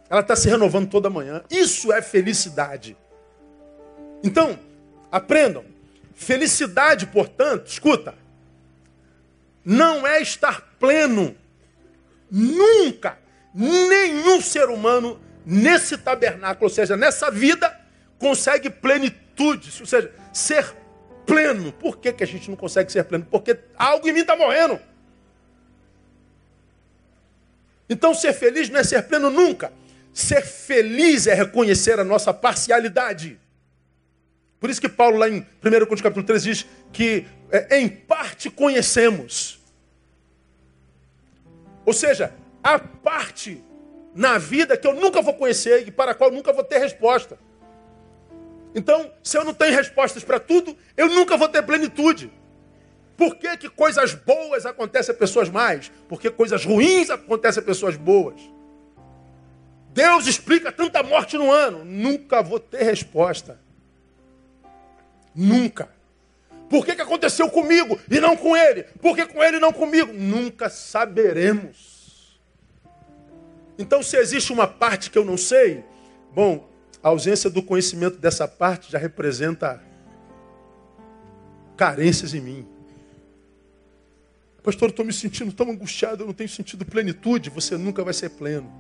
Ela está se renovando toda manhã. Isso é felicidade. Então, aprendam. Felicidade, portanto, escuta, não é estar pleno. Nunca nenhum ser humano nesse tabernáculo, ou seja, nessa vida, consegue plenitude, ou seja, ser pleno. Por que, que a gente não consegue ser pleno? Porque algo em mim está morrendo. Então, ser feliz não é ser pleno nunca. Ser feliz é reconhecer a nossa parcialidade. Por isso que Paulo, lá em 1 Coríntios capítulo 3, diz que é, em parte conhecemos. Ou seja, a parte na vida que eu nunca vou conhecer e para a qual nunca vou ter resposta. Então, se eu não tenho respostas para tudo, eu nunca vou ter plenitude. Por que, que coisas boas acontecem a pessoas mais? Por que coisas ruins acontecem a pessoas boas? Deus explica tanta morte no ano. Nunca vou ter resposta. Nunca. Por que, que aconteceu comigo e não com ele? Por que com ele e não comigo? Nunca saberemos. Então, se existe uma parte que eu não sei, bom, a ausência do conhecimento dessa parte já representa carências em mim. Pastor, eu estou me sentindo tão angustiado, eu não tenho sentido plenitude. Você nunca vai ser pleno.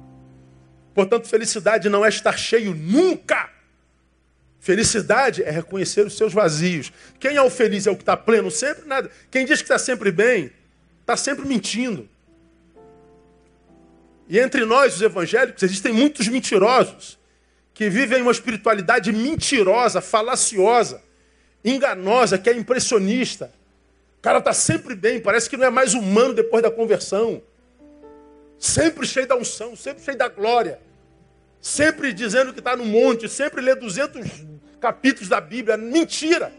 Portanto, felicidade não é estar cheio nunca. Felicidade é reconhecer os seus vazios. Quem é o feliz é o que está pleno sempre? Nada. Quem diz que está sempre bem, está sempre mentindo. E entre nós, os evangélicos, existem muitos mentirosos que vivem uma espiritualidade mentirosa, falaciosa, enganosa, que é impressionista. O cara está sempre bem, parece que não é mais humano depois da conversão. Sempre cheio da unção, sempre cheio da glória. Sempre dizendo que está no monte, sempre lê 200 capítulos da Bíblia. Mentira!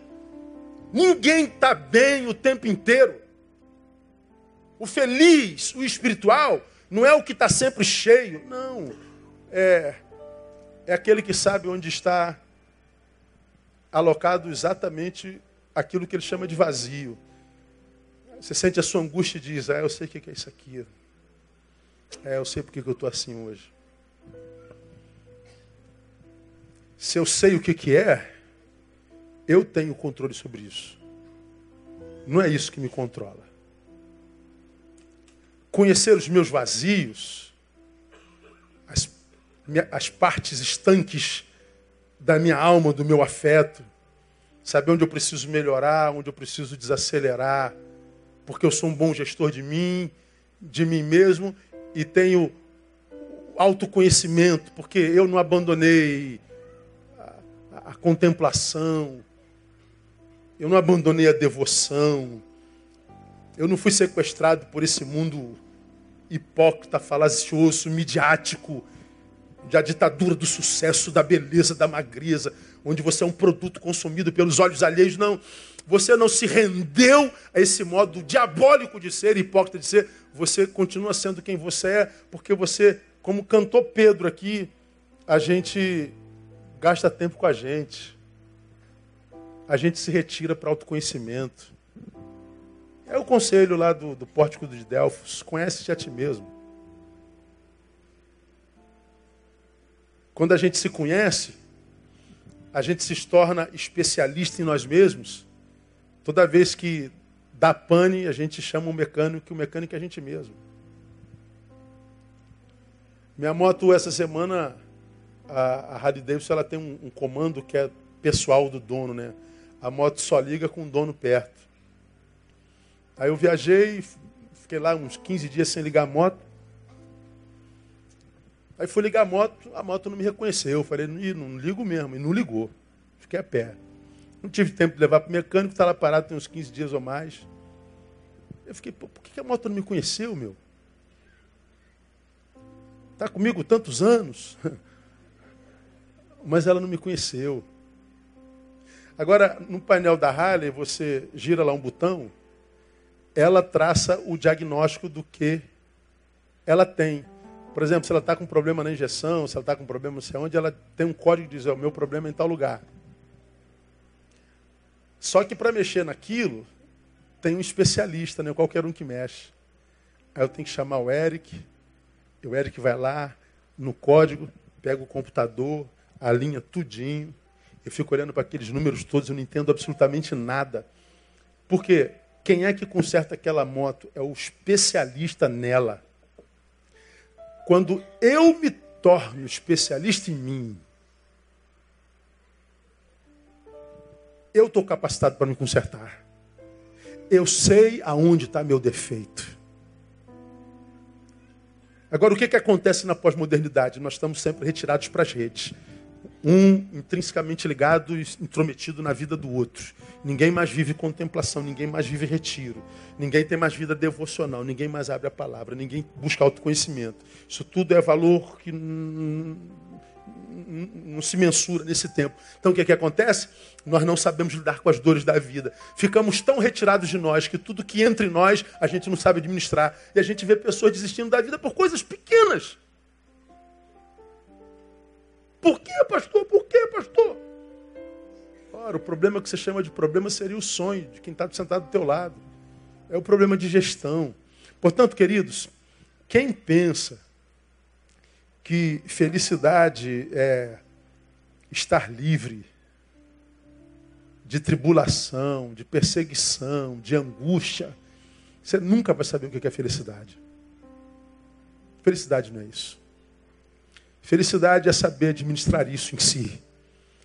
Ninguém está bem o tempo inteiro. O feliz, o espiritual, não é o que está sempre cheio, não. É, é aquele que sabe onde está alocado exatamente aquilo que ele chama de vazio. Você sente a sua angústia e diz: Ah, eu sei o que é isso aqui. É, eu sei porque eu estou assim hoje. Se eu sei o que, que é, eu tenho controle sobre isso. Não é isso que me controla conhecer os meus vazios, as, as partes estanques da minha alma, do meu afeto, saber onde eu preciso melhorar, onde eu preciso desacelerar, porque eu sou um bom gestor de mim, de mim mesmo e tenho autoconhecimento, porque eu não abandonei a, contemplação, eu não abandonei a devoção, eu não fui sequestrado por esse mundo hipócrita, falacioso, midiático, da ditadura do sucesso, da beleza, da magreza, onde você é um produto consumido pelos olhos alheios. Não, você não se rendeu a esse modo diabólico de ser, hipócrita de ser. Você continua sendo quem você é, porque você, como cantou Pedro aqui, a gente gasta tempo com a gente. A gente se retira para autoconhecimento. É o conselho lá do, do pórtico de Delfos: conhece-te a ti mesmo. Quando a gente se conhece, a gente se torna especialista em nós mesmos. Toda vez que dá pane, a gente chama o mecânico, e o mecânico é a gente mesmo. Minha moto essa semana a, a Harley Davidson ela tem um, um comando que é pessoal do dono, né? A moto só liga com o dono perto. Aí eu viajei, fiquei lá uns 15 dias sem ligar a moto. Aí fui ligar a moto, a moto não me reconheceu. Eu falei, não ligo mesmo. E não ligou. Fiquei a pé. Não tive tempo de levar para o mecânico, está lá parado tem uns 15 dias ou mais. Eu fiquei, por que a moto não me conheceu, meu? Está comigo tantos anos. Mas ela não me conheceu. Agora, no painel da Harley, você gira lá um botão, ela traça o diagnóstico do que ela tem. Por exemplo, se ela está com problema na injeção, se ela está com problema não sei onde, ela tem um código que diz, o meu problema é em tal lugar. Só que para mexer naquilo, tem um especialista, né? qualquer um que mexe. Aí eu tenho que chamar o Eric, o Eric vai lá, no código, pega o computador, alinha tudinho, eu fico olhando para aqueles números todos, eu não entendo absolutamente nada. Porque quem é que conserta aquela moto? É o especialista nela. Quando eu me torno especialista em mim, eu estou capacitado para me consertar. Eu sei aonde está meu defeito. Agora, o que, que acontece na pós-modernidade? Nós estamos sempre retirados para as redes um intrinsecamente ligado e intrometido na vida do outro. Ninguém mais vive contemplação, ninguém mais vive retiro, ninguém tem mais vida devocional, ninguém mais abre a palavra, ninguém busca autoconhecimento. Isso tudo é valor que não se mensura nesse tempo. Então o que, é que acontece? Nós não sabemos lidar com as dores da vida. Ficamos tão retirados de nós que tudo que entra em nós a gente não sabe administrar. E a gente vê pessoas desistindo da vida por coisas pequenas. Por que, pastor? Por que, pastor? Ora, o problema que você chama de problema seria o sonho de quem está sentado do teu lado. É o problema de gestão. Portanto, queridos, quem pensa que felicidade é estar livre de tribulação, de perseguição, de angústia, você nunca vai saber o que é felicidade. Felicidade não é isso. Felicidade é saber administrar isso em si.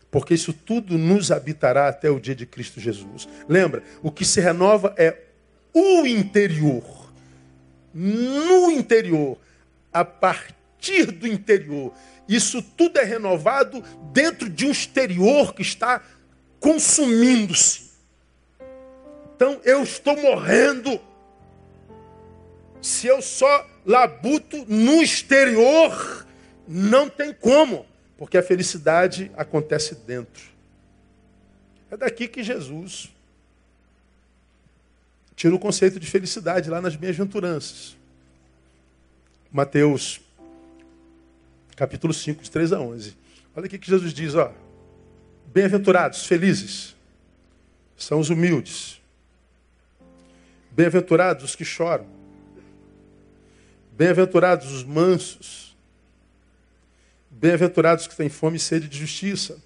Porque isso tudo nos habitará até o dia de Cristo Jesus. Lembra, o que se renova é o interior. No interior, a partir do interior. Isso tudo é renovado dentro de um exterior que está consumindo-se. Então eu estou morrendo. Se eu só labuto no exterior, não tem como, porque a felicidade acontece dentro. É daqui que Jesus tira o conceito de felicidade lá nas bem-aventuranças. Mateus, capítulo 5, de 3 a 11. Olha aqui que Jesus diz, ó. Bem-aventurados, felizes, são os humildes. Bem-aventurados os que choram. Bem-aventurados os mansos Bem-aventurados que têm fome e sede de justiça,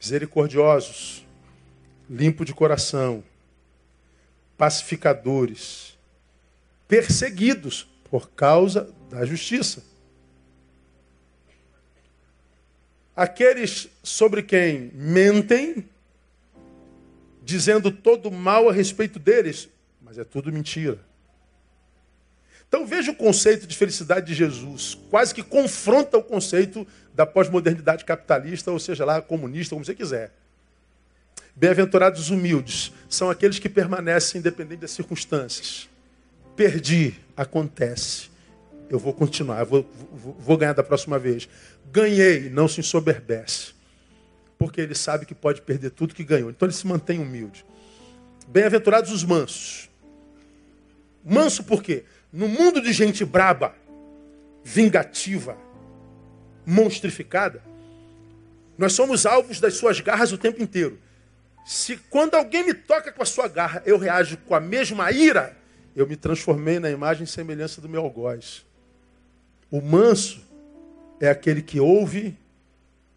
misericordiosos, limpo de coração, pacificadores, perseguidos por causa da justiça. Aqueles sobre quem mentem, dizendo todo mal a respeito deles, mas é tudo mentira. Então veja o conceito de felicidade de Jesus. Quase que confronta o conceito da pós-modernidade capitalista, ou seja lá, comunista, como você quiser. Bem-aventurados os humildes são aqueles que permanecem independente das circunstâncias. Perdi, acontece. Eu vou continuar, eu vou, vou, vou ganhar da próxima vez. Ganhei, não se ensoberbece. Porque ele sabe que pode perder tudo que ganhou. Então ele se mantém humilde. Bem-aventurados os mansos. Manso por quê? No mundo de gente braba, vingativa, monstrificada, nós somos alvos das suas garras o tempo inteiro. Se quando alguém me toca com a sua garra, eu reajo com a mesma ira, eu me transformei na imagem e semelhança do meu algoz. O manso é aquele que ouve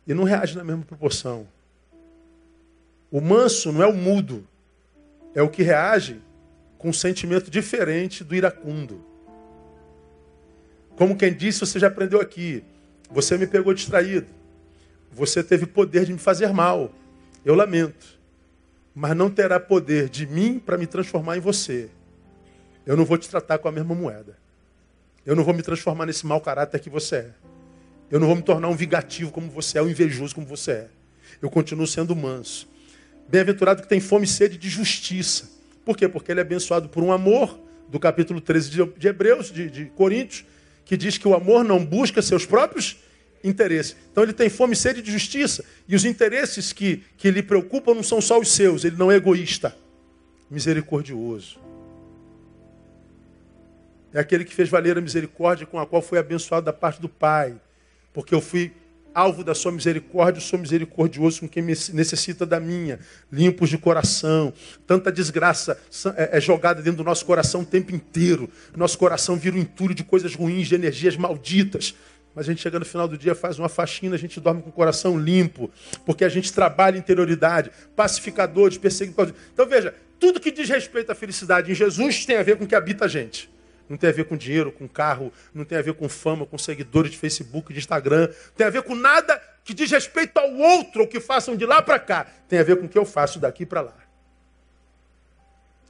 e não reage na mesma proporção. O manso não é o mudo, é o que reage com um sentimento diferente do iracundo. Como quem disse, você já aprendeu aqui. Você me pegou distraído. Você teve poder de me fazer mal. Eu lamento. Mas não terá poder de mim para me transformar em você. Eu não vou te tratar com a mesma moeda. Eu não vou me transformar nesse mau caráter que você é. Eu não vou me tornar um vingativo como você é, um invejoso como você é. Eu continuo sendo manso. Bem-aventurado que tem fome e sede de justiça. Por quê? Porque ele é abençoado por um amor, do capítulo 13 de Hebreus, de, de Coríntios, que diz que o amor não busca seus próprios interesses. Então ele tem fome e sede de justiça. E os interesses que, que lhe preocupam não são só os seus, ele não é egoísta, misericordioso. É aquele que fez valer a misericórdia com a qual foi abençoado da parte do Pai. Porque eu fui alvo da sua misericórdia, sou misericordioso com quem necessita da minha, limpos de coração. Tanta desgraça é, é jogada dentro do nosso coração o tempo inteiro. Nosso coração vira um entulho de coisas ruins, de energias malditas. Mas a gente chega no final do dia, faz uma faxina, a gente dorme com o coração limpo, porque a gente trabalha interioridade, pacificadores, perseguidores. Então veja, tudo que diz respeito à felicidade em Jesus tem a ver com o que habita a gente. Não tem a ver com dinheiro, com carro, não tem a ver com fama, com seguidores de Facebook, de Instagram. Tem a ver com nada que diz respeito ao outro, ou que façam de lá para cá. Tem a ver com o que eu faço daqui para lá.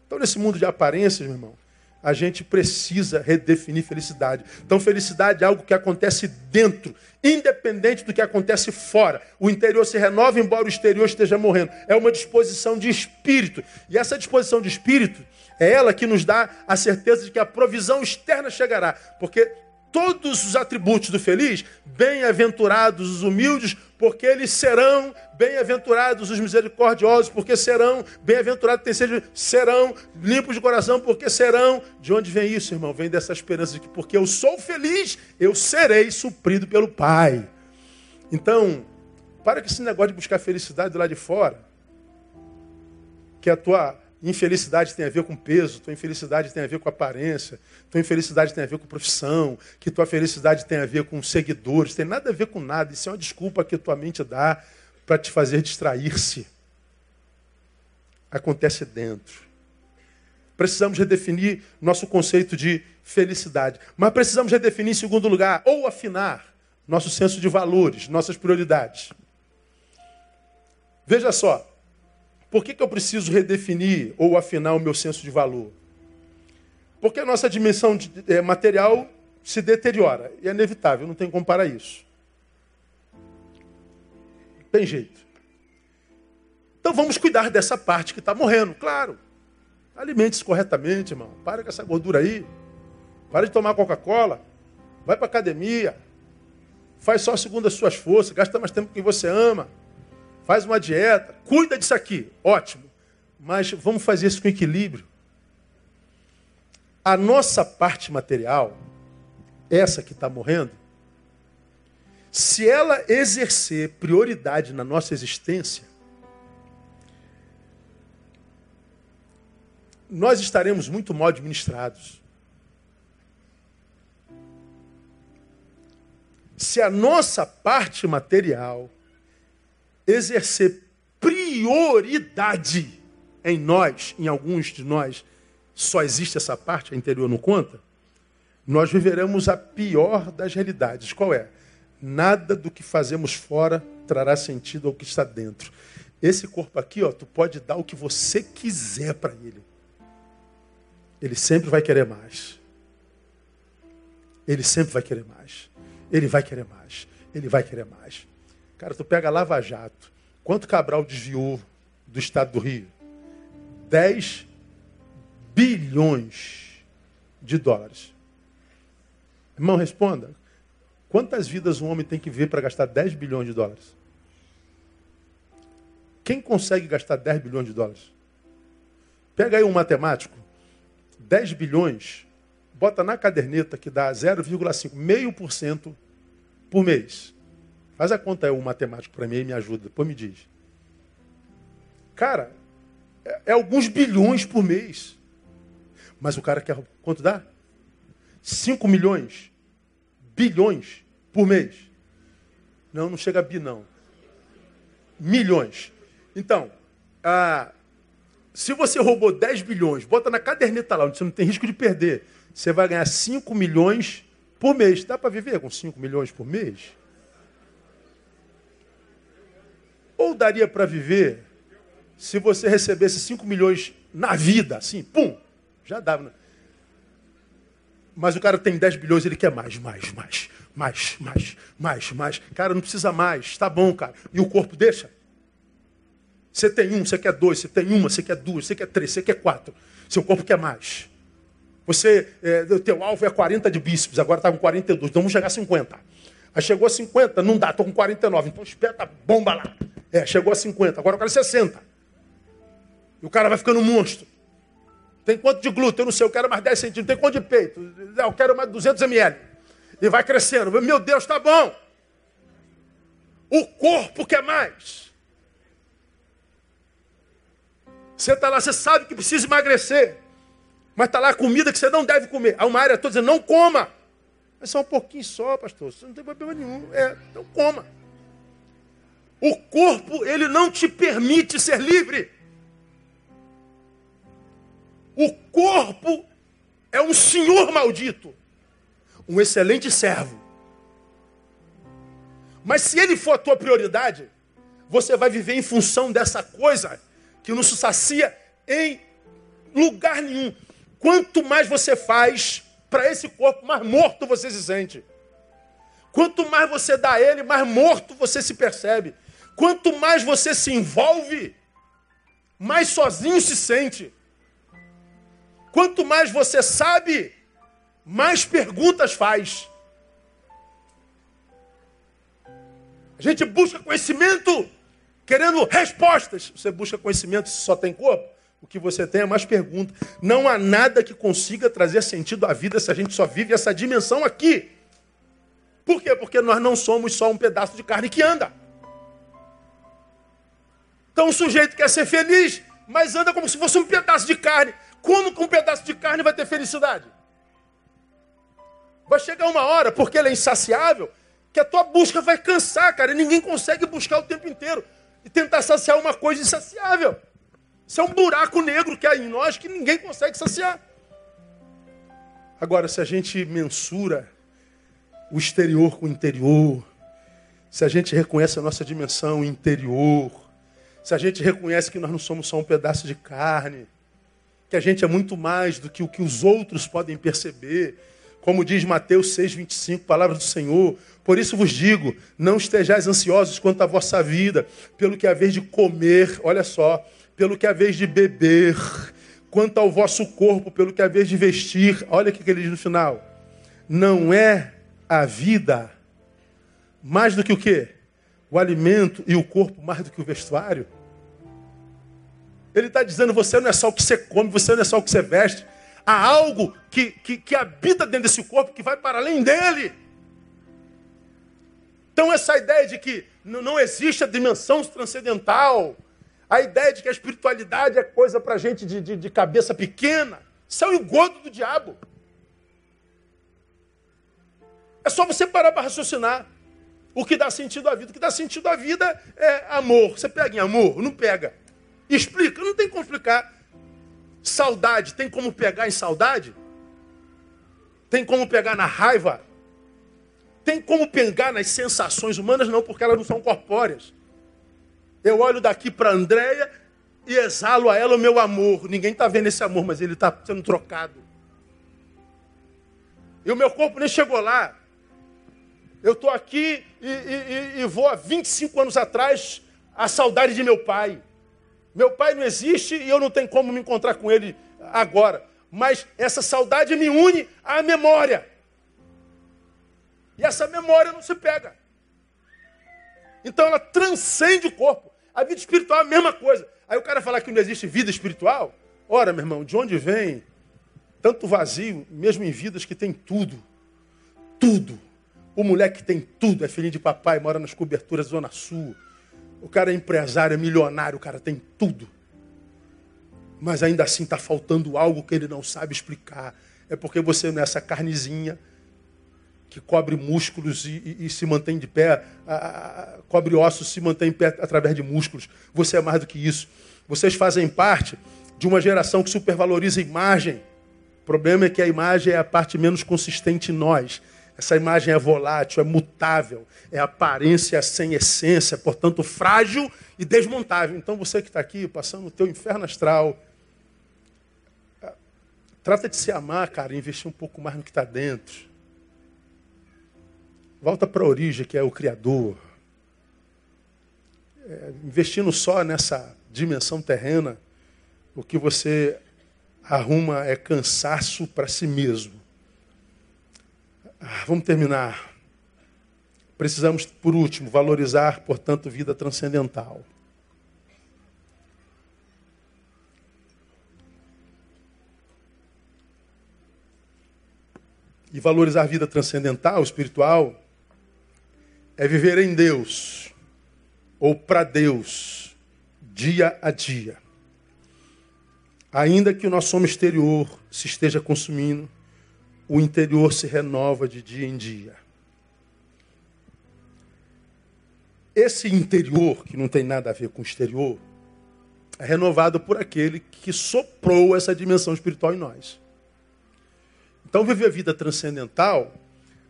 Então, nesse mundo de aparências, meu irmão, a gente precisa redefinir felicidade. Então, felicidade é algo que acontece dentro, independente do que acontece fora. O interior se renova, embora o exterior esteja morrendo. É uma disposição de espírito. E essa disposição de espírito é ela que nos dá a certeza de que a provisão externa chegará. Porque todos os atributos do feliz, bem-aventurados os humildes, porque eles serão bem-aventurados os misericordiosos, porque serão bem-aventurados serão limpos de coração, porque serão. De onde vem isso, irmão? Vem dessa esperança de que porque eu sou feliz, eu serei suprido pelo Pai. Então, para que esse negócio de buscar felicidade lado de fora, que a tua Infelicidade tem a ver com peso, tua infelicidade tem a ver com aparência, tua infelicidade tem a ver com profissão, que tua felicidade tem a ver com seguidores, tem nada a ver com nada. Isso é uma desculpa que tua mente dá para te fazer distrair-se. Acontece dentro. Precisamos redefinir nosso conceito de felicidade. Mas precisamos redefinir, em segundo lugar, ou afinar nosso senso de valores, nossas prioridades. Veja só, por que, que eu preciso redefinir ou afinar o meu senso de valor? Porque a nossa dimensão de, é, material se deteriora. E é inevitável, não tem como parar isso. Tem jeito. Então vamos cuidar dessa parte que está morrendo, claro. Alimente-se corretamente, irmão. Para com essa gordura aí. Para de tomar Coca-Cola. Vai para academia. Faz só segundo as suas forças. Gasta mais tempo com quem você ama faz uma dieta, cuida disso aqui, ótimo. Mas vamos fazer isso com equilíbrio. A nossa parte material, essa que está morrendo, se ela exercer prioridade na nossa existência, nós estaremos muito mal administrados. Se a nossa parte material exercer prioridade em nós, em alguns de nós, só existe essa parte, a interior não conta, nós viveremos a pior das realidades. Qual é? Nada do que fazemos fora trará sentido ao que está dentro. Esse corpo aqui, ó, tu pode dar o que você quiser para ele. Ele sempre vai querer mais. Ele sempre vai querer mais. Ele vai querer mais. Ele vai querer mais. Cara, tu pega Lava Jato. Quanto Cabral desviou do estado do Rio? 10 bilhões de dólares. Irmão, responda. Quantas vidas um homem tem que ver para gastar 10 bilhões de dólares? Quem consegue gastar 10 bilhões de dólares? Pega aí um matemático, 10 bilhões, bota na caderneta que dá 0,5, meio por cento por mês. Faz a conta aí, um matemático para mim e me ajuda. Depois me diz. Cara, é, é, alguns bilhões por mês. Mas o cara quer. Quanto dá? 5 milhões. Bilhões por mês. Não, não chega a bi, não. Milhões. Então, ah, se você roubou 10 bilhões, bota na caderneta lá, onde você não tem risco de perder. Você vai ganhar 5 milhões por mês. Dá para viver com 5 milhões por mês? Ou daria para viver se você recebesse 5 milhões na vida, assim, pum, já dava. Né? Mas o cara tem 10 bilhões, ele quer mais, mais, mais, mais, mais, mais, mais. Cara, não precisa mais, tá bom, cara. E o corpo deixa? Você tem um, você quer dois, você tem uma, você quer duas, você quer três, você quer quatro. Seu corpo quer mais. Você, é, teu alvo é 40 de bíceps, agora está com 42, então vamos chegar a 50. Aí chegou a 50, não dá, estou com 49, então espeta bomba lá. É, chegou a 50, agora eu quero 60. E o cara vai ficando um monstro. Tem quanto de glúten? Eu não sei, eu quero mais 10 centímetros. Tem quanto de peito? Eu quero mais 200 ml. E vai crescendo. Meu Deus, está bom. O corpo quer mais. Você está lá, você sabe que precisa emagrecer. Mas está lá a comida que você não deve comer. Há uma área toda dizendo, não coma. É só um pouquinho só, pastor. Você não tem problema nenhum. É, então coma. O corpo, ele não te permite ser livre. O corpo é um senhor maldito. Um excelente servo. Mas se ele for a tua prioridade, você vai viver em função dessa coisa que não se sacia em lugar nenhum. Quanto mais você faz para esse corpo, mais morto você se sente. Quanto mais você dá a ele, mais morto você se percebe. Quanto mais você se envolve, mais sozinho se sente. Quanto mais você sabe, mais perguntas faz. A gente busca conhecimento querendo respostas. Você busca conhecimento se só tem corpo? O que você tem é mais perguntas. Não há nada que consiga trazer sentido à vida se a gente só vive essa dimensão aqui. Por quê? Porque nós não somos só um pedaço de carne que anda. Então o sujeito quer ser feliz, mas anda como se fosse um pedaço de carne. Como que um pedaço de carne vai ter felicidade? Vai chegar uma hora, porque ele é insaciável, que a tua busca vai cansar, cara. Ninguém consegue buscar o tempo inteiro e tentar saciar uma coisa insaciável. Isso é um buraco negro que há em nós que ninguém consegue saciar. Agora, se a gente mensura o exterior com o interior, se a gente reconhece a nossa dimensão interior, se a gente reconhece que nós não somos só um pedaço de carne, que a gente é muito mais do que o que os outros podem perceber, como diz Mateus 6,25, palavra do Senhor. Por isso vos digo: não estejais ansiosos quanto à vossa vida, pelo que a vez de comer, olha só, pelo que a vez de beber, quanto ao vosso corpo, pelo que a vez de vestir. Olha o que ele diz no final. Não é a vida mais do que o quê? O alimento e o corpo mais do que o vestuário? Ele está dizendo: você não é só o que você come, você não é só o que você veste. Há algo que, que, que habita dentro desse corpo que vai para além dele. Então, essa ideia de que não existe a dimensão transcendental, a ideia de que a espiritualidade é coisa para gente de, de, de, cabeça pequena, isso é o engodo do diabo. É só você parar para raciocinar. O que dá sentido à vida. O que dá sentido à vida é amor. Você pega em amor? Não pega. Explica? Não tem como explicar. Saudade, tem como pegar em saudade? Tem como pegar na raiva? Tem como pegar nas sensações humanas? Não, porque elas não são corpóreas. Eu olho daqui para a Andréia e exalo a ela o meu amor. Ninguém está vendo esse amor, mas ele está sendo trocado. E o meu corpo nem chegou lá. Eu estou aqui e, e, e, vou há 25 anos atrás a saudade de meu pai. Meu pai não existe e eu não tenho como me encontrar com ele agora. Mas essa saudade me une à memória. E essa memória não se pega. Então ela transcende o corpo. A vida espiritual é a mesma coisa. Aí o cara falar que não existe vida espiritual. Ora, meu irmão, de onde vem tanto vazio, mesmo em vidas que tem tudo? Tudo. O moleque que tem tudo, é filhinho de papai, mora nas coberturas Zona Sul. O cara é empresário, é milionário, o cara tem tudo. Mas ainda assim está faltando algo que ele não sabe explicar. É porque você não é essa carnezinha que cobre músculos e, e, e se mantém de pé, a, a, cobre ossos, se mantém em pé através de músculos. Você é mais do que isso. Vocês fazem parte de uma geração que supervaloriza a imagem. O problema é que a imagem é a parte menos consistente em nós. Essa imagem é volátil, é mutável, é aparência sem essência, portanto frágil e desmontável. Então você que está aqui passando o teu inferno astral, trata de se amar, cara, investir um pouco mais no que está dentro. Volta para a origem, que é o Criador. É, investindo só nessa dimensão terrena, o que você arruma é cansaço para si mesmo. Ah, vamos terminar. Precisamos, por último, valorizar, portanto, vida transcendental. E valorizar vida transcendental, espiritual, é viver em Deus, ou para Deus, dia a dia. Ainda que o nosso homem exterior se esteja consumindo, o interior se renova de dia em dia. Esse interior, que não tem nada a ver com o exterior, é renovado por aquele que soprou essa dimensão espiritual em nós. Então, viver a vida transcendental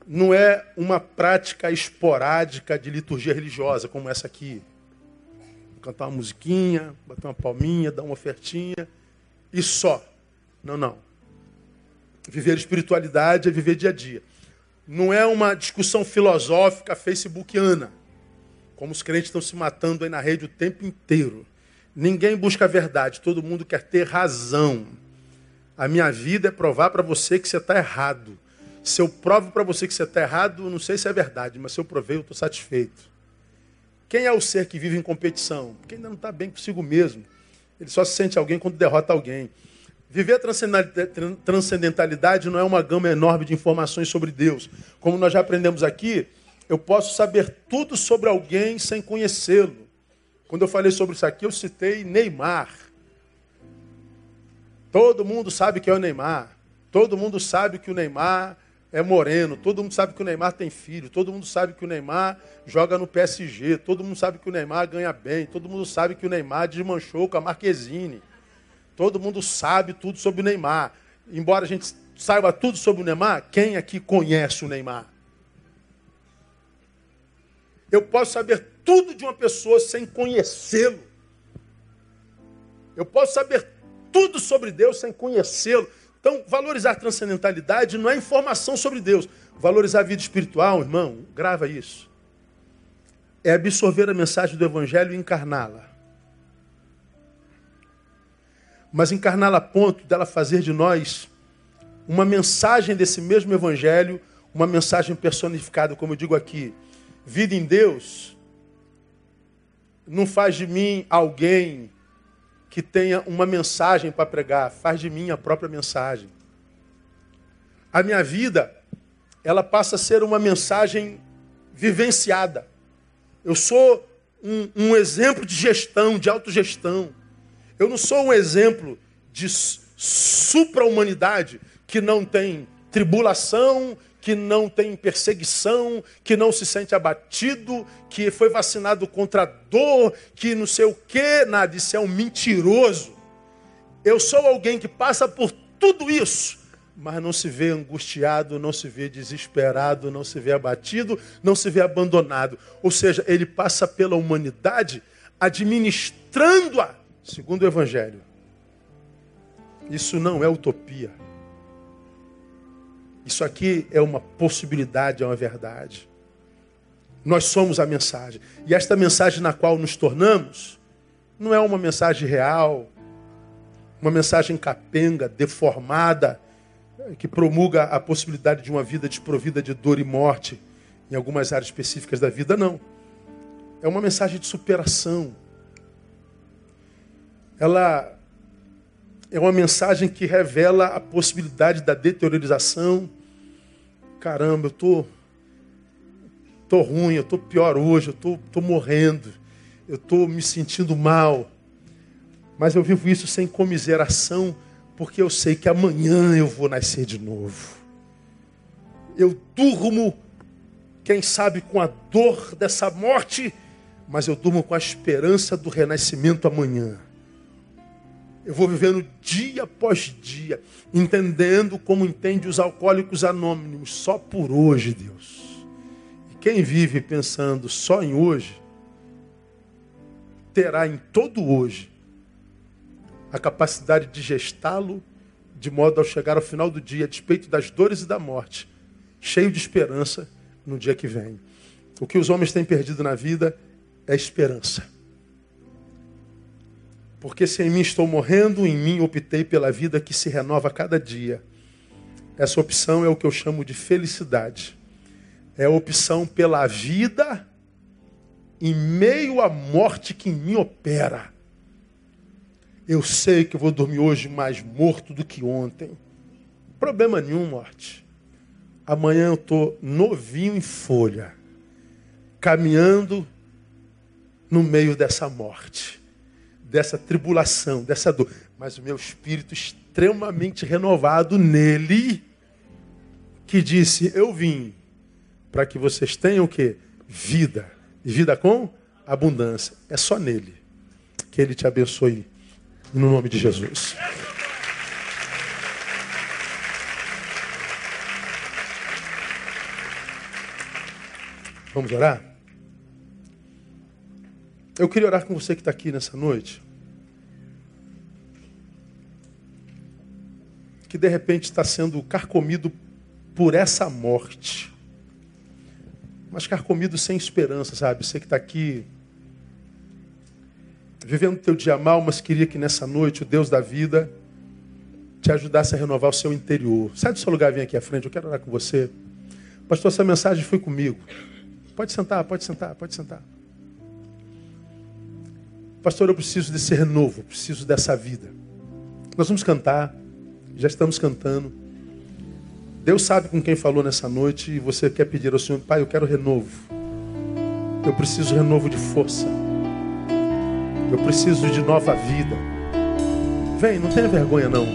não é uma prática esporádica de liturgia religiosa, como essa aqui. Cantar uma musiquinha, bater uma palminha, dar uma ofertinha e só. Não, não. Viver espiritualidade é viver dia a dia. Não é uma discussão filosófica facebookiana, como os crentes estão se matando aí na rede o tempo inteiro. Ninguém busca a verdade, todo mundo quer ter razão. A minha vida é provar para você que você está errado. Se eu provo para você que você está errado, não sei se é verdade, mas se eu provei, eu estou satisfeito. Quem é o ser que vive em competição? Quem ainda não está bem consigo mesmo. Ele só se sente alguém quando derrota alguém. Viver a transcendentalidade não é uma gama enorme de informações sobre Deus. Como nós já aprendemos aqui, eu posso saber tudo sobre alguém sem conhecê-lo. Quando eu falei sobre isso aqui, eu citei Neymar. Todo mundo sabe que é o Neymar. Todo mundo sabe que o Neymar é moreno. Todo mundo sabe que o Neymar tem filho. Todo mundo sabe que o Neymar joga no PSG. Todo mundo sabe que o Neymar ganha bem. Todo mundo sabe que o Neymar desmanchou com a Marquezine. Todo mundo sabe tudo sobre o Neymar. Embora a gente saiba tudo sobre o Neymar, quem aqui conhece o Neymar? Eu posso saber tudo de uma pessoa sem conhecê-lo. Eu posso saber tudo sobre Deus sem conhecê-lo. Então, valorizar a transcendentalidade não é informação sobre Deus. Valorizar a vida espiritual, irmão, grava isso. É absorver a mensagem do Evangelho e encarná-la. Mas encarná-la a ponto dela fazer de nós uma mensagem desse mesmo Evangelho, uma mensagem personificada, como eu digo aqui. Vida em Deus não faz de mim alguém que tenha uma mensagem para pregar, faz de mim a própria mensagem. A minha vida, ela passa a ser uma mensagem vivenciada. Eu sou um, um exemplo de gestão, de autogestão. Eu não sou um exemplo de supra-humanidade que não tem tribulação, que não tem perseguição, que não se sente abatido, que foi vacinado contra a dor, que não sei o quê, nada, isso é um mentiroso. Eu sou alguém que passa por tudo isso, mas não se vê angustiado, não se vê desesperado, não se vê abatido, não se vê abandonado. Ou seja, ele passa pela humanidade administrando-a segundo o Evangelho. Isso não é utopia. Isso aqui é uma possibilidade, é uma verdade. Nós somos a mensagem. E esta mensagem na qual nos tornamos não é uma mensagem real, uma mensagem capenga, deformada, que promulga a possibilidade de uma vida desprovida de dor e morte em algumas áreas específicas da vida, não. É uma mensagem de superação. Ela é uma mensagem que revela a possibilidade da deteriorização. Caramba, eu tô, tô ruim, eu tô pior hoje, eu tô, tô morrendo, eu tô me sentindo mal. Mas eu vivo isso sem comiseração, porque eu sei que amanhã eu vou nascer de novo. Eu durmo, quem sabe, com a dor dessa morte, mas eu durmo com a esperança do renascimento amanhã. Eu vou vivendo dia após dia, entendendo como entende os alcoólicos anônimos, só por hoje, Deus. E quem vive pensando só em hoje, terá em todo hoje a capacidade de gestá-lo de modo ao chegar ao final do dia, despeito das dores e da morte, cheio de esperança no dia que vem. O que os homens têm perdido na vida é esperança. Porque se em mim estou morrendo, em mim optei pela vida que se renova a cada dia. Essa opção é o que eu chamo de felicidade. É a opção pela vida em meio à morte que em mim opera. Eu sei que vou dormir hoje mais morto do que ontem. Problema nenhum, morte. Amanhã eu estou novinho em folha, caminhando no meio dessa morte, dessa tribulação, dessa dor. Mas o meu espírito extremamente renovado nele, que disse: Eu vim para que vocês tenham o quê? Vida. E vida com abundância. É só nele. Que ele te abençoe no nome de Jesus. Vamos orar? Eu queria orar com você que está aqui nessa noite. Que de repente está sendo carcomido por essa morte. Mas carcomido sem esperança, sabe? Você que está aqui vivendo o teu dia mal, mas queria que nessa noite o Deus da vida te ajudasse a renovar o seu interior. Sai do seu lugar, vem aqui à frente, eu quero orar com você. Pastor, essa mensagem foi comigo. Pode sentar, pode sentar, pode sentar. Pastor, eu preciso desse renovo, eu preciso dessa vida. Nós vamos cantar, já estamos cantando. Deus sabe com quem falou nessa noite e você quer pedir ao Senhor, Pai, eu quero renovo. Eu preciso renovo de força. Eu preciso de nova vida. Vem, não tenha vergonha não.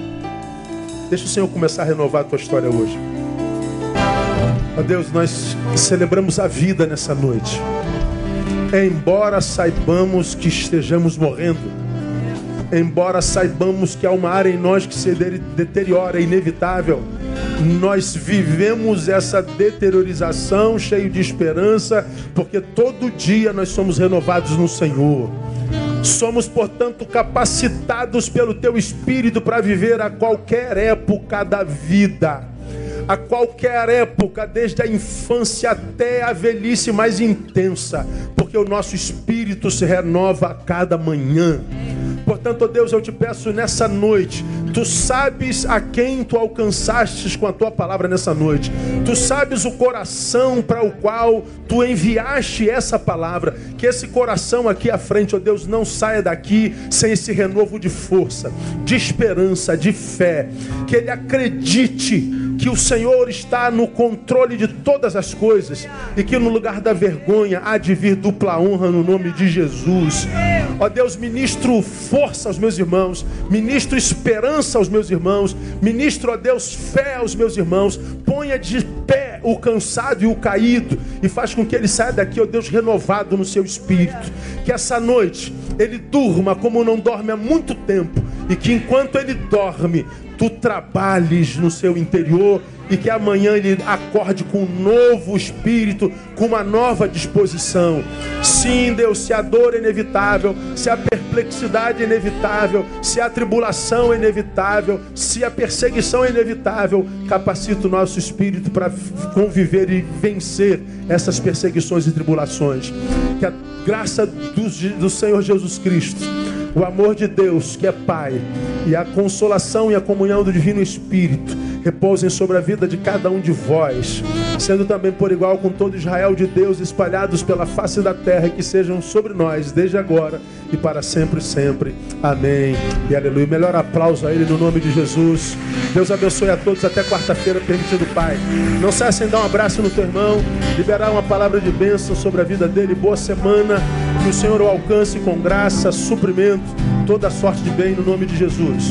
Deixa o Senhor começar a renovar a tua história hoje. Ó Deus, nós celebramos a vida nessa noite. Embora saibamos que estejamos morrendo, embora saibamos que há uma área em nós que se deteriora, é inevitável, nós vivemos essa deteriorização cheio de esperança, porque todo dia nós somos renovados no Senhor. Somos, portanto, capacitados pelo Teu Espírito para viver a qualquer época da vida. A qualquer época, desde a infância até a velhice mais intensa, porque o nosso espírito se renova a cada manhã. Portanto, Deus, eu te peço nessa noite, tu sabes a quem tu alcançastes com a tua palavra nessa noite. Tu sabes o coração para o qual tu enviaste essa palavra. Que esse coração aqui à frente, ó Deus, não saia daqui sem esse renovo de força, de esperança, de fé. Que ele acredite que o Senhor está no controle de todas as coisas e que no lugar da vergonha há de vir dupla honra no nome de Jesus. Ó Deus, ministro força aos meus irmãos, ministro esperança aos meus irmãos, ministro, ó Deus, fé aos meus irmãos, ponha de pé o cansado e o caído e faz com que ele saia daqui, ó Deus, renovado no seu espírito. Que essa noite ele durma como não dorme há muito tempo e que enquanto ele dorme, tu trabalhes no seu interior e que amanhã ele acorde com um novo espírito, com uma nova disposição. Sim, Deus, se a dor é inevitável, se a perplexidade é inevitável, se a tribulação é inevitável, se a perseguição é inevitável, capacita o nosso espírito para conviver e vencer essas perseguições e tribulações. Que a graça do, do Senhor Jesus Cristo o amor de Deus, que é Pai, e a consolação e a comunhão do Divino Espírito repousem sobre a vida de cada um de vós, sendo também por igual com todo Israel de Deus espalhados pela face da terra, que sejam sobre nós desde agora e para sempre sempre. Amém e aleluia. Melhor aplauso a Ele no nome de Jesus. Deus abençoe a todos até quarta-feira, permitido Pai. Não saia sem dar um abraço no teu irmão, liberar uma palavra de bênção sobre a vida dele. Boa semana. Que o Senhor o alcance com graça, suprimento, toda sorte de bem no nome de Jesus.